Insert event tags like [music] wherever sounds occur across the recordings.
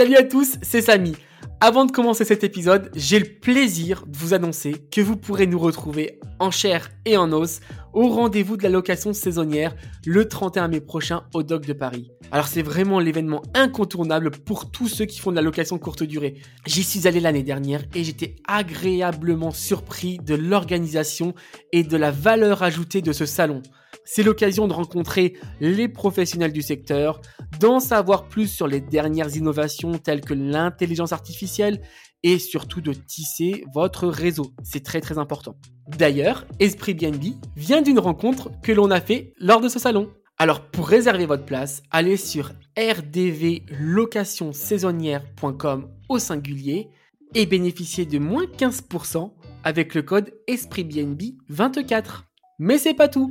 Salut à tous, c'est Samy. Avant de commencer cet épisode, j'ai le plaisir de vous annoncer que vous pourrez nous retrouver en chair et en os au rendez-vous de la location saisonnière le 31 mai prochain au Doc de Paris. Alors c'est vraiment l'événement incontournable pour tous ceux qui font de la location courte durée. J'y suis allé l'année dernière et j'étais agréablement surpris de l'organisation et de la valeur ajoutée de ce salon. C'est l'occasion de rencontrer les professionnels du secteur, d'en savoir plus sur les dernières innovations telles que l'intelligence artificielle et surtout de tisser votre réseau. C'est très très important. D'ailleurs, Esprit BNB vient d'une rencontre que l'on a fait lors de ce salon. Alors pour réserver votre place, allez sur rdvlocationsaisonnière.com au singulier et bénéficiez de moins 15% avec le code EspritBNB24. Mais c'est pas tout.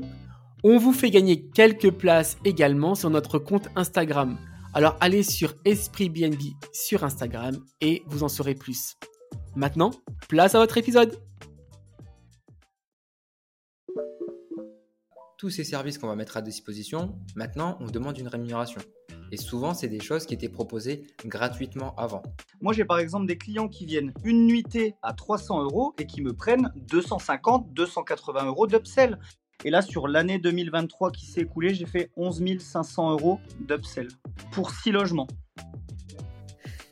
On vous fait gagner quelques places également sur notre compte Instagram. Alors allez sur Esprit BNB sur Instagram et vous en saurez plus. Maintenant, place à votre épisode. Tous ces services qu'on va mettre à disposition, maintenant on demande une rémunération. Et souvent, c'est des choses qui étaient proposées gratuitement avant. Moi, j'ai par exemple des clients qui viennent une nuitée à 300 euros et qui me prennent 250, 280 euros d'upsell. Et là, sur l'année 2023 qui s'est écoulée, j'ai fait 11 500 euros d'upsell pour 6 logements.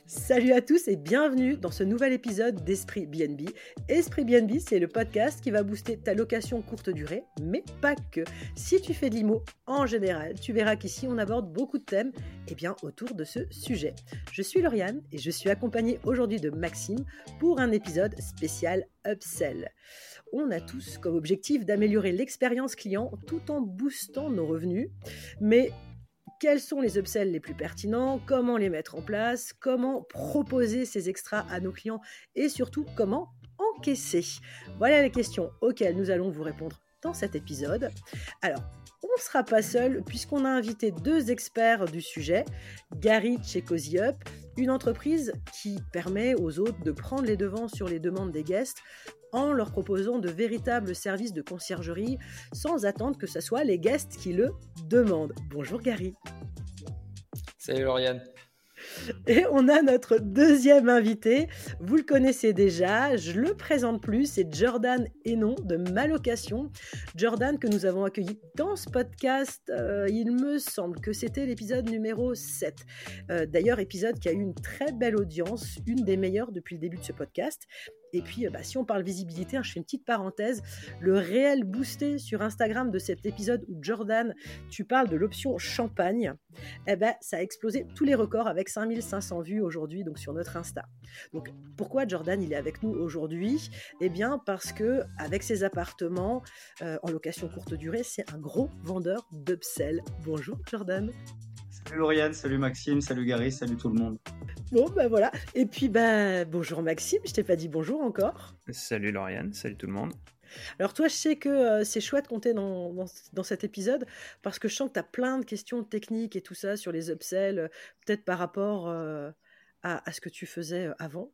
Salut à tous et bienvenue dans ce nouvel épisode d'Esprit BNB. Esprit BNB, c'est le podcast qui va booster ta location courte durée, mais pas que. Si tu fais de l'IMO en général, tu verras qu'ici on aborde beaucoup de thèmes eh bien, autour de ce sujet. Je suis Lauriane et je suis accompagnée aujourd'hui de Maxime pour un épisode spécial Upsell on a tous comme objectif d'améliorer l'expérience client tout en boostant nos revenus. Mais quels sont les upsells les plus pertinents, comment les mettre en place, comment proposer ces extras à nos clients? Et surtout comment encaisser? Voilà les questions auxquelles nous allons vous répondre dans cet épisode. Alors, on ne sera pas seul puisqu'on a invité deux experts du sujet, Gary chez une entreprise qui permet aux autres de prendre les devants sur les demandes des guests en leur proposant de véritables services de conciergerie sans attendre que ce soit les guests qui le demandent. Bonjour Gary. Salut Lauriane. Et on a notre deuxième invité. Vous le connaissez déjà, je le présente plus, c'est Jordan Hénon de Malocation. Jordan que nous avons accueilli dans ce podcast, euh, il me semble que c'était l'épisode numéro 7. Euh, d'ailleurs, épisode qui a eu une très belle audience, une des meilleures depuis le début de ce podcast. Et puis, euh, bah, si on parle visibilité, hein, je fais une petite parenthèse. Le réel boosté sur Instagram de cet épisode où Jordan, tu parles de l'option champagne, eh ben, ça a explosé tous les records avec 5500 vues aujourd'hui donc sur notre Insta. Donc, pourquoi Jordan il est avec nous aujourd'hui? Eh bien, parce que avec ses appartements euh, en location courte durée, c'est un gros vendeur d'upsell. Bonjour Jordan. Salut Lauriane, salut Maxime, salut Gary, salut tout le monde. Bon, ben voilà. Et puis, ben, bonjour Maxime, je t'ai pas dit bonjour encore. Salut Lauriane, salut tout le monde. Alors toi, je sais que euh, c'est chouette qu'on t'ait dans, dans, cet épisode parce que je sens que tu as plein de questions techniques et tout ça sur les upsells, euh, peut-être par rapport euh, à, ce que tu faisais avant.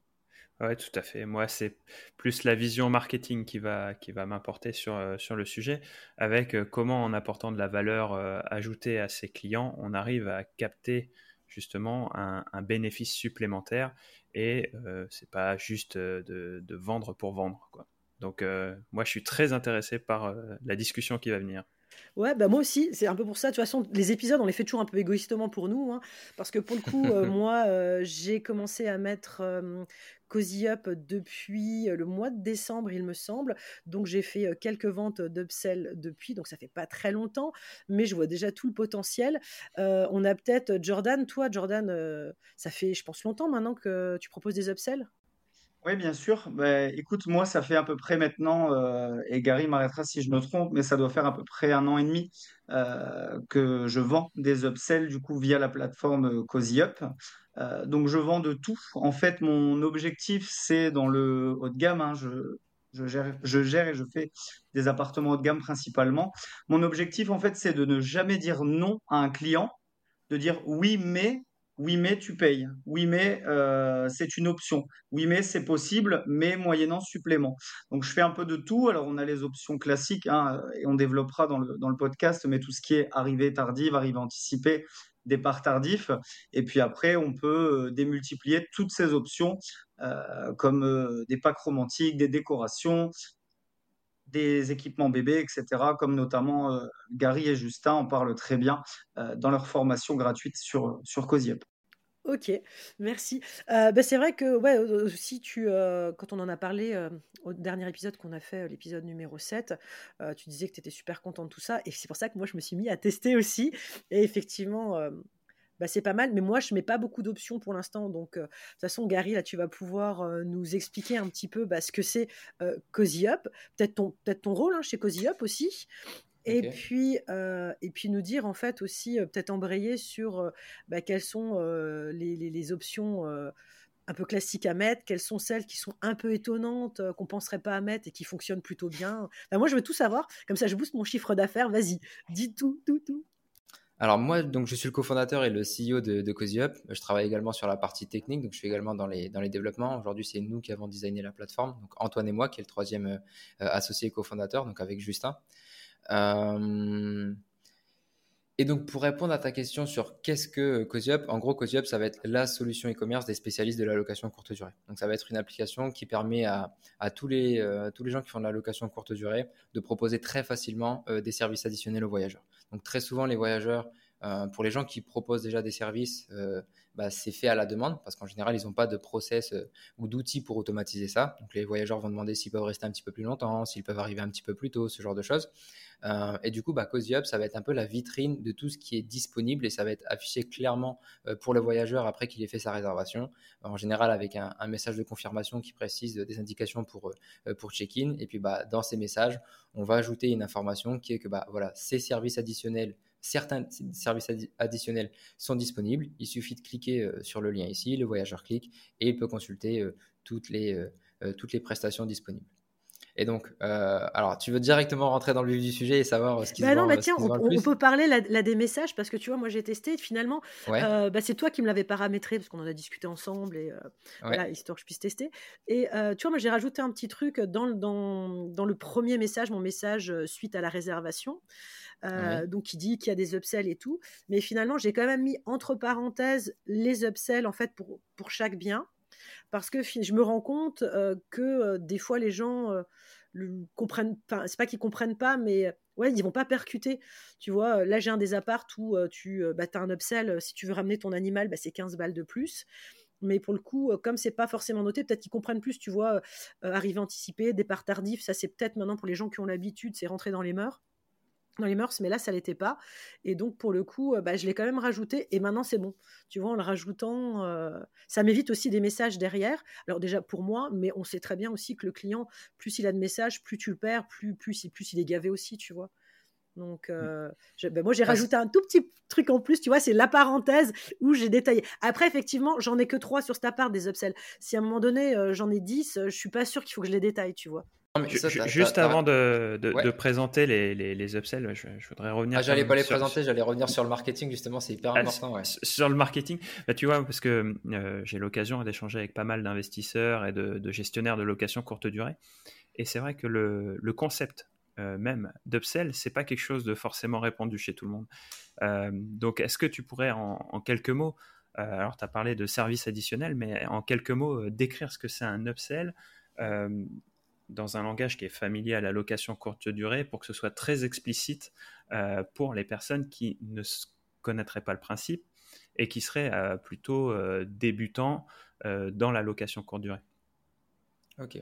Oui, tout à fait. Moi, c'est plus la vision marketing qui va, qui va m'importer sur, euh, le sujet, avec euh, comment, en apportant de la valeur euh, ajoutée à ses clients, on arrive à capter justement un, bénéfice supplémentaire et ce c'est pas juste de, vendre pour vendre. Donc, moi, je suis très intéressé par la discussion qui va venir. Ouais, bah moi aussi, c'est un peu pour ça. De toute façon, les épisodes, on les fait toujours un peu égoïstement pour nous. Hein, parce que pour le coup, [laughs] moi, j'ai commencé à mettre Cozy Up depuis le mois de décembre, il me semble. Donc j'ai fait quelques ventes d'upsell depuis, donc ça fait pas très longtemps, mais je vois déjà tout le potentiel. on a peut-être Jordan, toi Jordan, ça fait je pense longtemps maintenant que tu proposes des upsells? Oui, bien sûr. Bah, écoute, moi, ça fait à peu près maintenant, et Gary m'arrêtera si je me trompe, mais ça doit faire à peu près un an et demi que je vends des upsells du coup via la plateforme Cozy Up. Euh, donc je vends de tout. En fait, mon objectif, c'est dans le haut de gamme. Hein, je, gère, je gère et je fais des appartements haut de gamme principalement. Mon objectif, en fait, c'est de ne jamais dire non à un client, de dire oui, mais oui, mais tu payes. Oui, mais euh, c'est une option. Oui, mais c'est possible, mais moyennant supplément. Donc, je fais un peu de tout. Alors, on a les options classiques hein, et on développera dans le, dans le podcast, mais tout ce qui est arrivée tardive, arrivée anticipée, départ tardif. Et puis après, on peut démultiplier toutes ces options comme des packs romantiques, des décorations, des équipements bébés, etc., comme notamment Gary et Justin en parlent très bien dans leur formation gratuite sur, sur COSIEP. Ok, merci. Euh, bah, c'est vrai que ouais, si tu, quand on en a parlé au dernier épisode qu'on a fait, l'épisode numéro 7, tu disais que tu étais super content de tout ça. Et c'est pour ça que moi, je me suis mis à tester aussi. Et effectivement, bah, c'est pas mal. Mais moi, je mets pas beaucoup d'options pour l'instant. Donc, de toute façon, Gary, là, tu vas pouvoir nous expliquer un petit peu bah, ce que c'est Cozy Up. Peut-être ton, peut ton rôle hein, chez Cozy Up aussi. Et, puis, euh, et puis nous dire en fait aussi, euh, peut-être embrayer sur euh, bah, quelles sont les, les, options un peu classiques à mettre, quelles sont celles qui sont un peu étonnantes, qu'on ne penserait pas à mettre et qui fonctionnent plutôt bien. Bah, moi, je veux tout savoir, comme ça je booste mon chiffre d'affaires. Vas-y, dis tout, tout, tout. Alors moi, donc je suis le cofondateur et le CEO de, de Cozy. Je travaille également sur la partie technique, donc je suis également dans les, développements. Aujourd'hui, c'est nous qui avons designé la plateforme, donc Antoine et moi, qui est le troisième associé cofondateur, donc avec Justin. Euh, et donc, pour répondre à ta question sur qu'est-ce que CozyUp, en gros, CozyUp, ça va être la solution e-commerce des spécialistes de la location courte durée. Donc, ça va être une application qui permet à, tous, les, euh, tous les gens qui font de la location courte durée de proposer très facilement euh, des services additionnels aux voyageurs. Donc, très souvent, les voyageurs, pour les gens qui proposent déjà des services, bah, c'est fait à la demande parce qu'en général, ils n'ont pas de process euh, ou d'outils pour automatiser ça. Donc, les voyageurs vont demander s'ils peuvent rester un petit peu plus longtemps, s'ils peuvent arriver un petit peu plus tôt, ce genre de choses. Euh, et du coup, bah, Cozy ça va être un peu la vitrine de tout ce qui est disponible et ça va être affiché clairement euh, pour le voyageur après qu'il ait fait sa réservation. En général, avec un, message de confirmation qui précise des indications pour, pour check-in. Et puis, bah, dans ces messages, on va ajouter une information qui est que bah, voilà, ces services additionnels certains services additionnels sont disponibles. Il suffit de cliquer euh, sur le lien ici, le voyageur clique et il peut consulter euh, toutes, les, euh, toutes les prestations disponibles. Et donc, alors, tu veux directement rentrer dans le vif du sujet et savoir ce qui bah se non, vend, bah tiens, on, peut parler là, des messages parce que tu vois, moi j'ai testé. Finalement, bah, c'est toi qui me l'avais paramétré parce qu'on en a discuté ensemble et voilà, histoire que je puisse tester. Et tu vois, moi j'ai rajouté un petit truc dans, dans, dans le premier message, mon message suite à la réservation. Euh, donc qui dit qu'il y a des upsells et tout. Mais finalement, j'ai quand même mis entre parenthèses les upsells en fait pour, pour chaque bien. Parce que je me rends compte euh, que euh, des fois les gens le comprennent pas, c'est pas qu'ils comprennent pas, mais ouais, ils vont pas percuter. Tu vois, là j'ai un des apparts où tu bah, as un upsell, si tu veux ramener ton animal, bah, c'est 15 balles de plus. Mais pour le coup, comme c'est pas forcément noté, peut-être qu'ils comprennent plus, tu vois, arrivée anticipée, départ tardif, ça c'est peut-être maintenant pour les gens qui ont l'habitude, c'est rentrer dans les mœurs dans les mœurs, mais là, ça l'était pas. Et donc, pour le coup, bah, je l'ai quand même rajouté. Et maintenant, c'est bon. Tu vois, en le rajoutant, ça m'évite aussi des messages derrière. Alors déjà pour moi, mais on sait très bien aussi que le client, plus il a de messages, plus tu le perds, plus, plus, plus il est gavé aussi, tu vois. Donc, mmh. ben, moi, j'ai rajouté un tout petit truc en plus, tu vois, c'est la parenthèse où j'ai détaillé. Après, effectivement, j'en ai que trois sur cette part des upsells. Si à un moment donné, j'en ai dix, je suis pas sûr qu'il faut que je les détaille, tu vois. Juste avant de, de, présenter les, les, les upsells, je, voudrais revenir. Ah, j'allais pas les présenter, j'allais revenir sur le marketing, justement, c'est hyper ah, important. Sur le marketing, bah, tu vois, parce que euh, j'ai l'occasion d'échanger avec pas mal d'investisseurs et de, gestionnaires de location courte durée. Et c'est vrai que le, le concept euh, même d'upsell, c'est pas quelque chose de forcément répandu chez tout le monde. Euh, donc, est-ce que tu pourrais, en, en quelques mots, alors tu as parlé de services additionnels, mais en quelques mots, décrire ce que c'est un upsell dans un langage qui est familier à la location courte durée pour que ce soit très explicite euh, pour les personnes qui ne connaîtraient pas le principe et qui seraient euh, plutôt euh, débutants dans la location courte durée. Ok.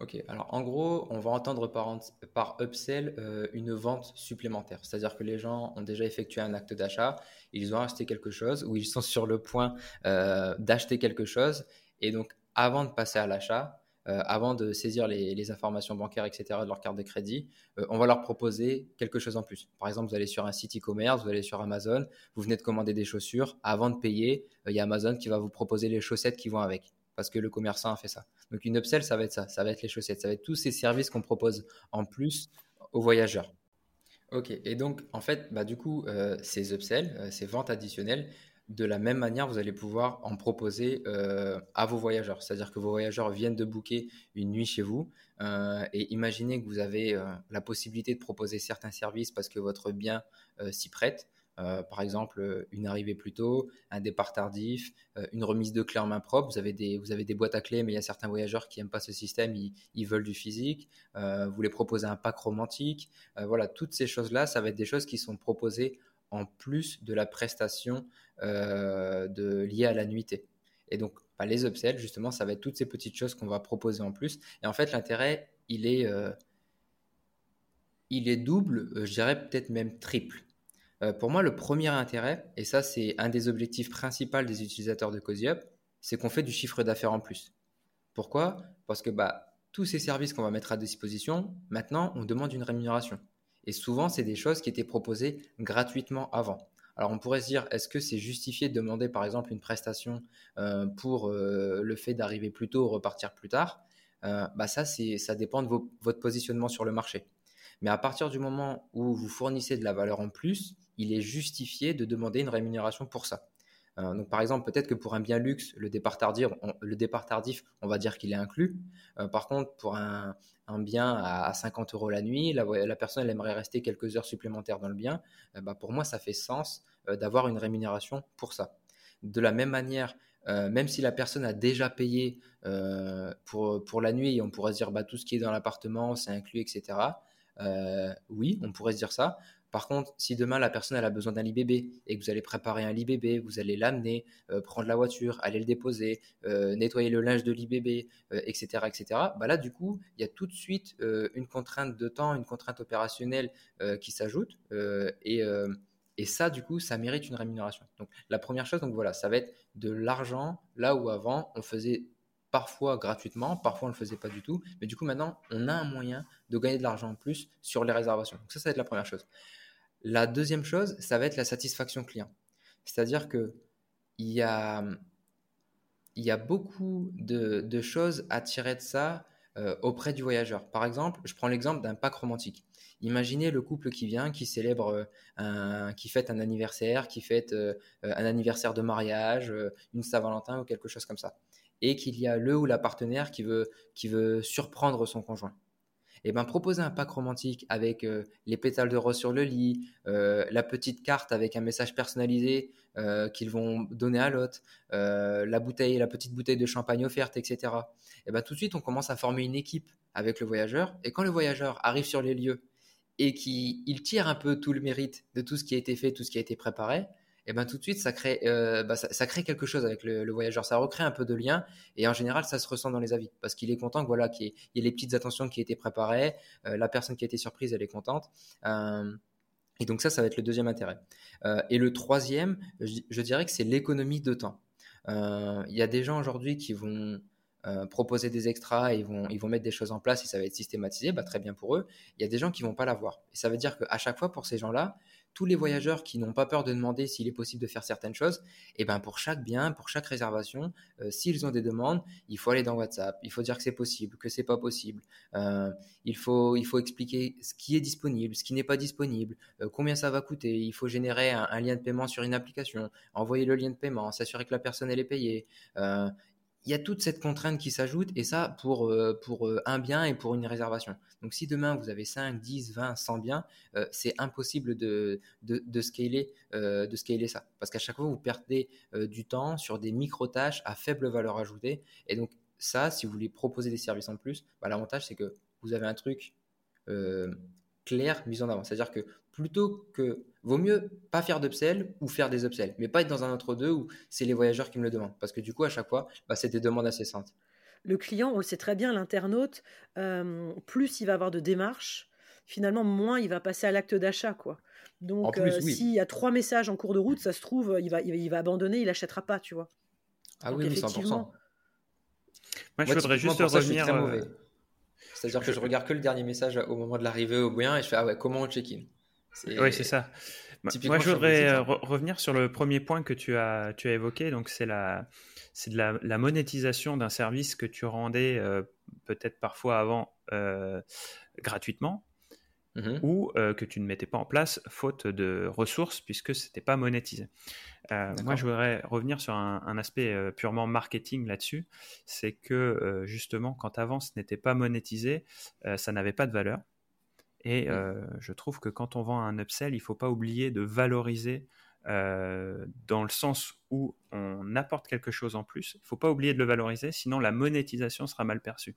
Ok, alors en gros, on va entendre par, upsell une vente supplémentaire. C'est-à-dire que les gens ont déjà effectué un acte d'achat, ils ont acheté quelque chose ou ils sont sur le point d'acheter quelque chose. Et donc, avant de passer à l'achat, avant de saisir les, informations bancaires, etc., de leur carte de crédit, euh, on va leur proposer quelque chose en plus. Par exemple, vous allez sur un site e-commerce, vous allez sur Amazon, vous venez de commander des chaussures, avant de payer, euh, il y a Amazon qui va vous proposer les chaussettes qui vont avec, parce que le commerçant a fait ça. Donc une upsell, ça va être ça, ça va être les chaussettes, ça va être tous ces services qu'on propose en plus aux voyageurs. Ok, et donc en fait, bah, du coup, ces upsells, ces ventes additionnelles, de la même manière, vous allez pouvoir en proposer euh, à vos voyageurs. C'est-à-dire que vos voyageurs viennent de booker une nuit chez vous euh, et imaginez que vous avez euh, la possibilité de proposer certains services parce que votre bien s'y prête. par exemple, une arrivée plus tôt, un départ tardif, une remise de clé en main propre. Vous avez, des, vous avez des boîtes à clés, mais il y a certains voyageurs qui n'aiment pas ce système, ils, veulent du physique. vous les proposez un pack romantique. voilà, toutes ces choses-là, ça va être des choses qui sont proposées en plus de la prestation de, liée à la nuitée. Et donc, bah, les upsells, justement, ça va être toutes ces petites choses qu'on va proposer en plus. Et en fait, l'intérêt, il est, euh, il est double, euh, je dirais peut-être même triple. Euh, pour moi, le premier intérêt, et ça, c'est un des objectifs principaux des utilisateurs de CozyUp, c'est qu'on fait du chiffre d'affaires en plus. Pourquoi? Parce que bah, tous ces services qu'on va mettre à disposition, maintenant, on demande une rémunération. Et souvent, c'est des choses qui étaient proposées gratuitement avant. Alors on pourrait se dire, est-ce que c'est justifié de demander par exemple une prestation euh, pour euh, le fait d'arriver plus tôt ou repartir plus tard? Euh, bah ça, ça dépend de votre positionnement sur le marché. Mais à partir du moment où vous fournissez de la valeur en plus, il est justifié de demander une rémunération pour ça. Euh, donc par exemple, peut-être que pour un bien luxe, le départ tardif, on, va dire qu'il est inclus. Euh, par contre, pour un, bien à 50 euros la nuit, la, personne elle aimerait rester quelques heures supplémentaires dans le bien. Euh, bah, pour moi, ça fait sens d'avoir une rémunération pour ça. De la même manière, même si la personne a déjà payé pour, pour la nuit, on pourrait se dire bah, tout ce qui est dans l'appartement, c'est inclus, etc. oui, on pourrait se dire ça. Par contre, si demain la personne a besoin d'un lit bébé et que vous allez préparer un lit bébé, vous allez l'amener, euh, prendre la voiture, aller le déposer, euh, nettoyer le linge de lit bébé, etc., euh, etc. Bah là, du coup, il y a tout de suite une contrainte de temps, une contrainte opérationnelle qui s'ajoute et, et ça, du coup, ça mérite une rémunération. Donc, la première chose, donc voilà, ça va être de l'argent là où avant on faisait parfois gratuitement, parfois on ne le faisait pas du tout, mais du coup maintenant on a un moyen de gagner de l'argent en plus sur les réservations. Donc ça, ça va être la première chose. La deuxième chose, ça va être la satisfaction client. C'est-à-dire que il y a, il y beaucoup de, choses à tirer de ça euh, auprès du voyageur. Par exemple, je prends l'exemple d'un pack romantique. Imaginez le couple qui vient, qui célèbre, euh, un, qui fête un anniversaire, qui fête euh, un anniversaire de mariage, une Saint-Valentin ou quelque chose comme ça et qu'il y a le ou la partenaire qui veut surprendre son conjoint. Et eh ben proposer un pack romantique avec euh, les pétales de rose sur le lit, euh, la petite carte avec un message personnalisé euh, qu'ils vont donner à l'hôte, la bouteille, la petite bouteille de champagne offerte, etc. Et eh ben tout de suite on commence à former une équipe avec le voyageur. Et quand le voyageur arrive sur les lieux et qu'il tire un peu tout le mérite de tout ce qui a été fait, tout ce qui a été préparé, et ben tout de suite ça crée, euh, bah, ça, crée quelque chose avec le, voyageur, ça recrée un peu de lien et en général ça se ressent dans les avis parce qu'il est content voilà qu'il y, ait les petites attentions qui aient été préparées, euh, la personne qui a été surprise elle est contente. Euh, et donc ça, ça va être le deuxième intérêt. et le troisième, je, dirais que c'est l'économie de temps. Il y a des gens aujourd'hui qui vont proposer des extras, ils vont, ils vont mettre des choses en place et ça va être systématisé, bah, très bien pour eux. Il y a des gens qui vont pas l'avoir. Et ça veut dire qu'à chaque fois, pour ces gens-là, tous les voyageurs qui n'ont pas peur de demander s'il est possible de faire certaines choses, et eh ben pour chaque bien, pour chaque réservation, euh, s'ils ont des demandes, il faut aller dans WhatsApp, il faut dire que c'est possible, que c'est pas possible. Euh, il faut il faut expliquer ce qui est disponible, ce qui n'est pas disponible, euh, combien ça va coûter. Il faut générer un, un, lien de paiement sur une application, envoyer le lien de paiement, s'assurer que la personne elle est payée il y a toute cette contrainte qui s'ajoute, et ça pour, euh, pour euh, un bien et pour une réservation. Donc si demain vous avez 5, 10, 20, 100 biens, euh, c'est impossible de, de, scaler, de scaler ça. Parce qu'à chaque fois, vous perdez du temps sur des micro-tâches à faible valeur ajoutée. Et donc ça, si vous voulez proposer des services en plus, bah, l'avantage c'est que vous avez un truc clair mis en avant. C'est-à-dire que plutôt que vaut mieux pas faire d'upsell ou faire des upsells, mais pas être dans un entre deux où c'est les voyageurs qui me le demandent. Parce que du coup, à chaque fois, bah, c'est des demandes incessantes. Le client, on le sait très bien, l'internaute, euh, plus il va avoir de démarches, finalement, moins il va passer à l'acte d'achat. quoi. Donc, euh, s'il y a trois messages en cours de route, ça se trouve, il va, il va, abandonner, il n'achètera pas, tu vois. Ah oui, 100%. Moi, je voudrais juste revenir. C'est-à-dire que je regarde que le dernier message au moment de l'arrivée au bien et je fais ah ouais comment on check-in? Oui c'est ça. Moi je voudrais euh, revenir sur le premier point que tu as tu as évoqué donc c'est la c'est de la, la monétisation d'un service que tu rendais euh, peut-être parfois avant euh, gratuitement Mmh ou que tu ne mettais pas en place faute de ressources puisque ce n'était pas monétisé. moi, je voudrais revenir sur un, aspect purement marketing là-dessus. C'est que justement, quand avant ce n'était pas monétisé, ça n'avait pas de valeur. Et je trouve que quand on vend un upsell, il ne faut pas oublier de valoriser dans le sens où on apporte quelque chose en plus. Il ne faut pas oublier de le valoriser, sinon la monétisation sera mal perçue.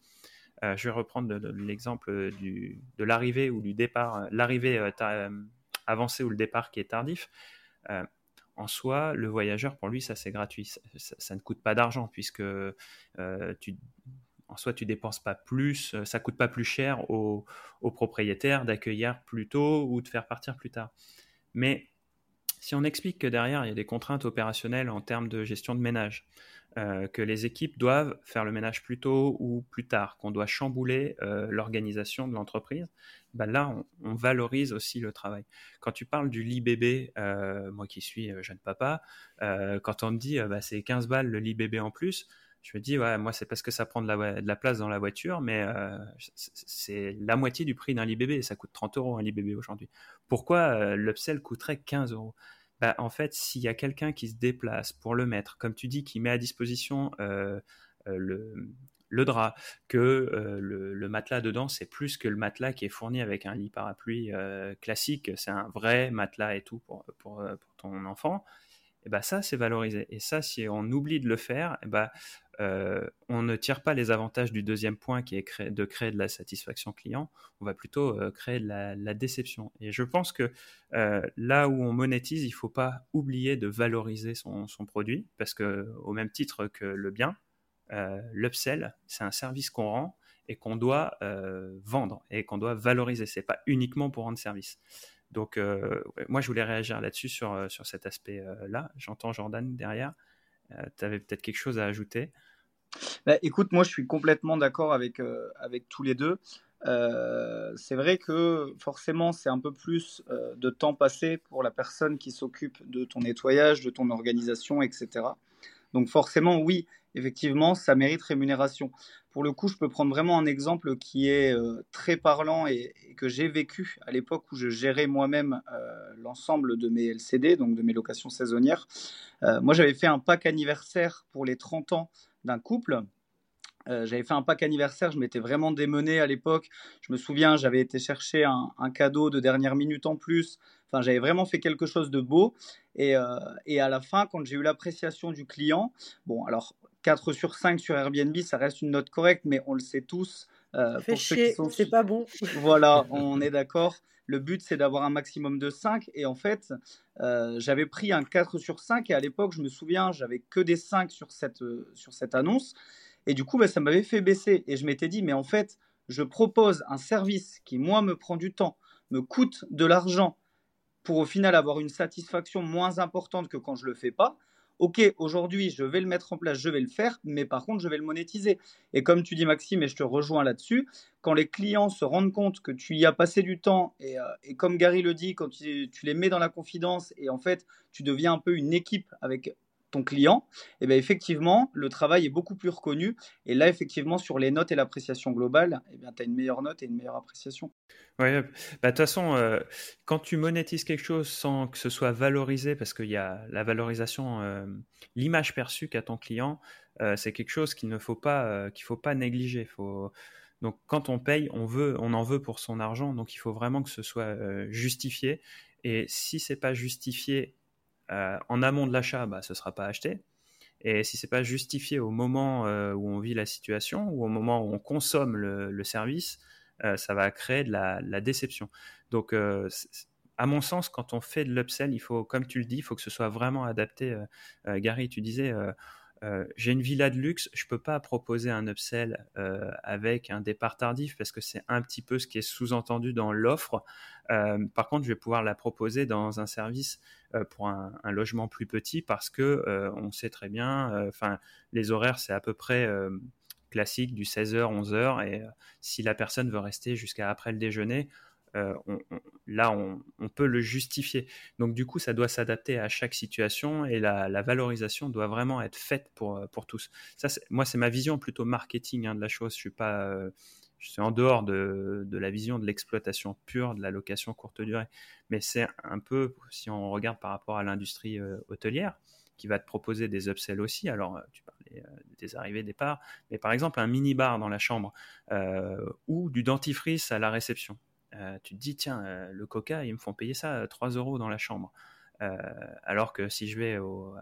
je vais reprendre l'exemple de l'arrivée ou du départ, l'arrivée avancée ou le départ qui est tardif en soi, le voyageur, pour lui, ça c'est gratuit. Ça, ne coûte pas d'argent puisque tu, en soi, tu dépenses pas plus, ça coûte pas plus cher au, au propriétaire d'accueillir plus tôt ou de faire partir plus tard. Mais si on explique que derrière, il y a des contraintes opérationnelles en termes de gestion de ménage, euh, que les équipes doivent faire le ménage plus tôt ou plus tard, qu'on doit chambouler euh, l'organisation de l'entreprise, bah là, on, valorise aussi le travail. Quand tu parles du lit bébé, euh, moi qui suis jeune papa, quand on me dit bah, c'est 15 balles le lit bébé en plus, je me dis, ouais, moi, c'est parce que ça prend de la, place dans la voiture, mais c'est la moitié du prix d'un lit bébé. Ça coûte 30 euros un lit bébé aujourd'hui. Pourquoi l'upsell coûterait 15 euros? Bah, En fait, s'il y a quelqu'un qui se déplace pour le mettre, comme tu dis, qui met à disposition le, le drap, que le, matelas dedans, c'est plus que le matelas qui est fourni avec un lit parapluie classique, c'est un vrai matelas et tout pour ton enfant, et bah ça, c'est valorisé. Et ça, si on oublie de le faire, et bah, euh, on ne tire pas les avantages du deuxième point qui est de créer de la satisfaction client, on va plutôt euh, créer de la, déception. Et je pense que euh, là où on monétise, il ne faut pas oublier de valoriser son, produit, parce que au même titre que le bien, l'upsell, c'est un service qu'on rend et qu'on doit vendre et qu'on doit valoriser. C'est pas uniquement pour rendre service. Donc, moi, je voulais réagir là-dessus sur, sur cet aspect-là. J'entends Jordan derrière. tu avais peut-être quelque chose à ajouter? Bah, écoute, moi je suis complètement d'accord avec, euh, avec tous les deux. Euh, c'est vrai que forcément c'est un peu plus euh, de temps passé pour la personne qui s'occupe de ton nettoyage, de ton organisation, etc. Donc forcément oui, effectivement ça mérite rémunération. Pour le coup, je peux prendre vraiment un exemple qui est très parlant et, que j'ai vécu à l'époque où je gérais moi-même l'ensemble de mes LCD, donc de mes locations saisonnières. moi j'avais fait un pack anniversaire pour les 30 ans d'un couple. Euh, j'avais fait un pack anniversaire, je m'étais vraiment démené à l'époque. Je me souviens, j'avais été chercher un, cadeau de dernière minute en plus. Enfin, j'avais vraiment fait quelque chose de beau. Et, euh, et à la fin, quand j'ai eu l'appréciation du client, bon, alors 4 sur 5 sur Airbnb, ça reste une note correcte, mais on le sait tous. Euh, Fait chier, c'est pas bon. [laughs] Voilà, on est d'accord. Le but, c'est d'avoir un maximum de 5. Et en fait, euh, j'avais pris un 4 sur 5. Et à l'époque, je me souviens, j'avais que des 5 sur cette, euh, sur cette annonce. Et du coup, bah, ça m'avait fait baisser. Et je m'étais dit, mais en fait, je propose un service qui, moi, me prend du temps, me coûte de l'argent, pour au final avoir une satisfaction moins importante que quand je ne le fais pas ok, aujourd'hui, je vais le mettre en place, je vais le faire, mais par contre, je vais le monétiser. Et comme tu dis, Maxime, et je te rejoins là-dessus, quand les clients se rendent compte que tu y as passé du temps, et, euh, comme Gary le dit, quand tu, les mets dans la confidence, et en fait, tu deviens un peu une équipe avec ton client, et eh bien effectivement, le travail est beaucoup plus reconnu. Et là, effectivement, sur les notes et l'appréciation globale, et eh bien, tu as une meilleure note et une meilleure appréciation. Oui, bah, de toute façon, euh, quand tu monétises quelque chose sans que ce soit valorisé, parce qu'il y a la valorisation, euh, l'image perçue qu'a ton client, euh, c'est quelque chose qu'il ne faut pas, qu'il faut pas négliger. Donc, quand on paye, on veut, on en veut pour son argent, donc il faut vraiment que ce soit justifié. Et si c'est pas justifié en amont de l'achat, bah, ce sera pas acheté. Et si c'est pas justifié au moment où on vit la situation ou au moment où on consomme le service, euh, ça va créer de la, déception. Donc, euh, à mon sens, quand on fait de l'upsell, il faut, comme tu le dis, il faut que ce soit vraiment adapté. Euh, Gary, tu disais, j'ai une villa de luxe, je peux pas proposer un upsell avec un départ tardif parce que c'est un petit peu ce qui est sous-entendu dans l'offre. par contre, je vais pouvoir la proposer dans un service pour un, logement plus petit parce que on sait très bien, enfin, les horaires c'est à peu près classique du 16h, 11h. Et euh, si la personne veut rester jusqu'à après le déjeuner, euh, là, on, peut le justifier. Donc, du coup, ça doit s'adapter à chaque situation et la, valorisation doit vraiment être faite pour, euh, pour tous. Ça, moi, c'est ma vision plutôt marketing hein, de la chose. Je suis pas, je suis en dehors de, la vision de l'exploitation pure, de la location courte durée. Mais c'est un peu, si on regarde par rapport à l'industrie hôtelière, qui va te proposer des upsells aussi. Alors, euh, tu parlais euh, des arrivées, départs, mais par exemple, un mini-bar dans la chambre euh, ou du dentifrice à la réception. Tu te dis, tiens, le coca, ils me font payer ça 3 euros dans la chambre. alors que si je vais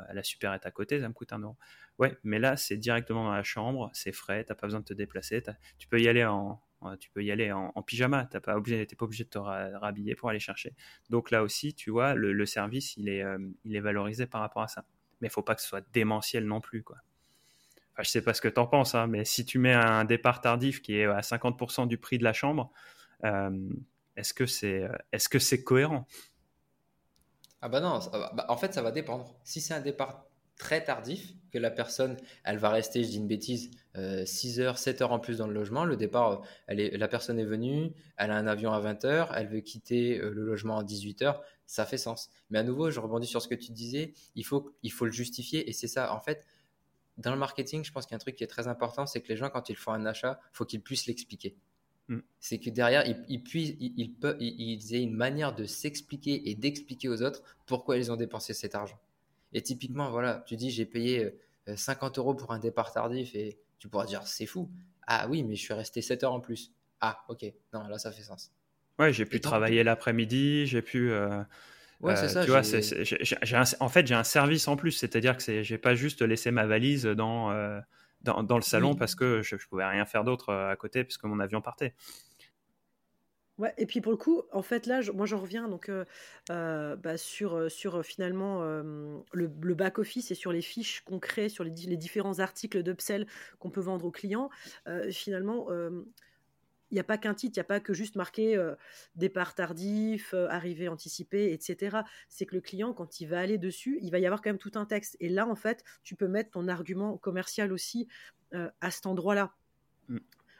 à la supérette à côté, ça me coûte un euro. Ouais, mais là, c'est directement dans la chambre, c'est frais, t'as pas besoin de te déplacer, tu peux y aller en, tu peux y aller en, pyjama, n'es pas, obligé, pas obligé de te rhabiller pour aller chercher. Donc là aussi, tu vois, le, service, il est, valorisé par rapport à ça. Mais faut pas que ce soit démentiel non plus, quoi. Enfin, je sais pas ce que tu en penses, hein, mais si tu mets un départ tardif qui est à 50% du prix de la chambre, est-ce que c'est est -ce c'est cohérent? Ah bah non, bah, en fait ça va dépendre. Si c'est un départ très tardif, que la personne, elle va rester, je dis une bêtise, 6 euh, heures, 7 heures en plus dans le logement. Le départ, elle est, la personne est venue, elle a un avion à 20 heures, elle veut quitter euh, le logement à 18 heures, ça fait sens. Mais à nouveau, je rebondis sur ce que tu disais, il faut, il faut le justifier et c'est ça. En fait, dans le marketing, je pense qu'il y a un truc qui est très important, c'est que les gens, quand ils font un achat, faut qu'ils puissent l'expliquer. Mm. C'est que derrière, ils, ils, puissent, ils, ils aient une manière de s'expliquer et d'expliquer aux autres pourquoi ils ont dépensé cet argent. Et typiquement, voilà, tu dis j'ai payé 50 euh, euros pour un départ tardif et tu pourras dire c'est fou. Ah oui, mais je suis resté 7 heures en plus. Ah ok, non, là ça fait sens. Ouais, j'ai pu travailler l'après-midi, j'ai pu. Euh, ouais, c'est ça. Tu vois, en fait, j'ai un service en plus, c'est-à-dire que j'ai pas juste laissé ma valise dans, euh, dans, dans, le salon parce que je, je pouvais rien faire d'autre à côté puisque mon avion partait. Ouais, et puis pour le coup, en fait, là, moi j'en reviens donc bah, sur, sur finalement le, back-office et sur les fiches qu'on crée sur les, les différents articles d'upsell qu'on peut vendre aux clients. finalement, il n'y a pas qu'un titre, il n'y a pas que juste marqué départ tardif, arrivée anticipée, etc. C'est que le client, quand il va aller dessus, il va y avoir quand même tout un texte. Et là, en fait, tu peux mettre ton argument commercial aussi à cet endroit-là. Mmh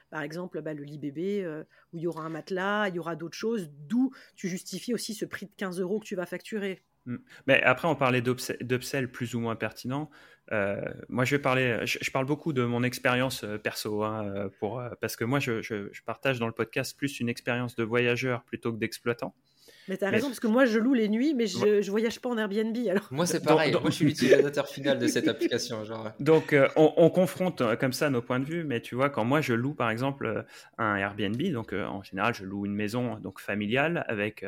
par exemple bah, le lit bébé, euh, où il y aura un matelas, il y aura d'autres choses, d'où tu justifies aussi ce prix de 15 euros que tu vas facturer. Mm. Mais après, on parlait d'upsell plus ou moins pertinent. Euh, moi, je vais parler, je, parle beaucoup de mon expérience euh, perso, hein, pour, parce que moi, je, je, partage dans le podcast plus une expérience de voyageur plutôt que d'exploitant. Mais tu as raison, parce que moi, je loue les nuits, mais je, je voyage pas en Airbnb. Alors. Moi, c'est pareil. moi, je suis l'utilisateur final de cette application. Genre. Donc, euh, on, confronte euh, comme ça nos points de vue, mais tu vois, quand moi, je loue, par exemple, euh, un Airbnb, donc en général, je loue une maison donc familiale avec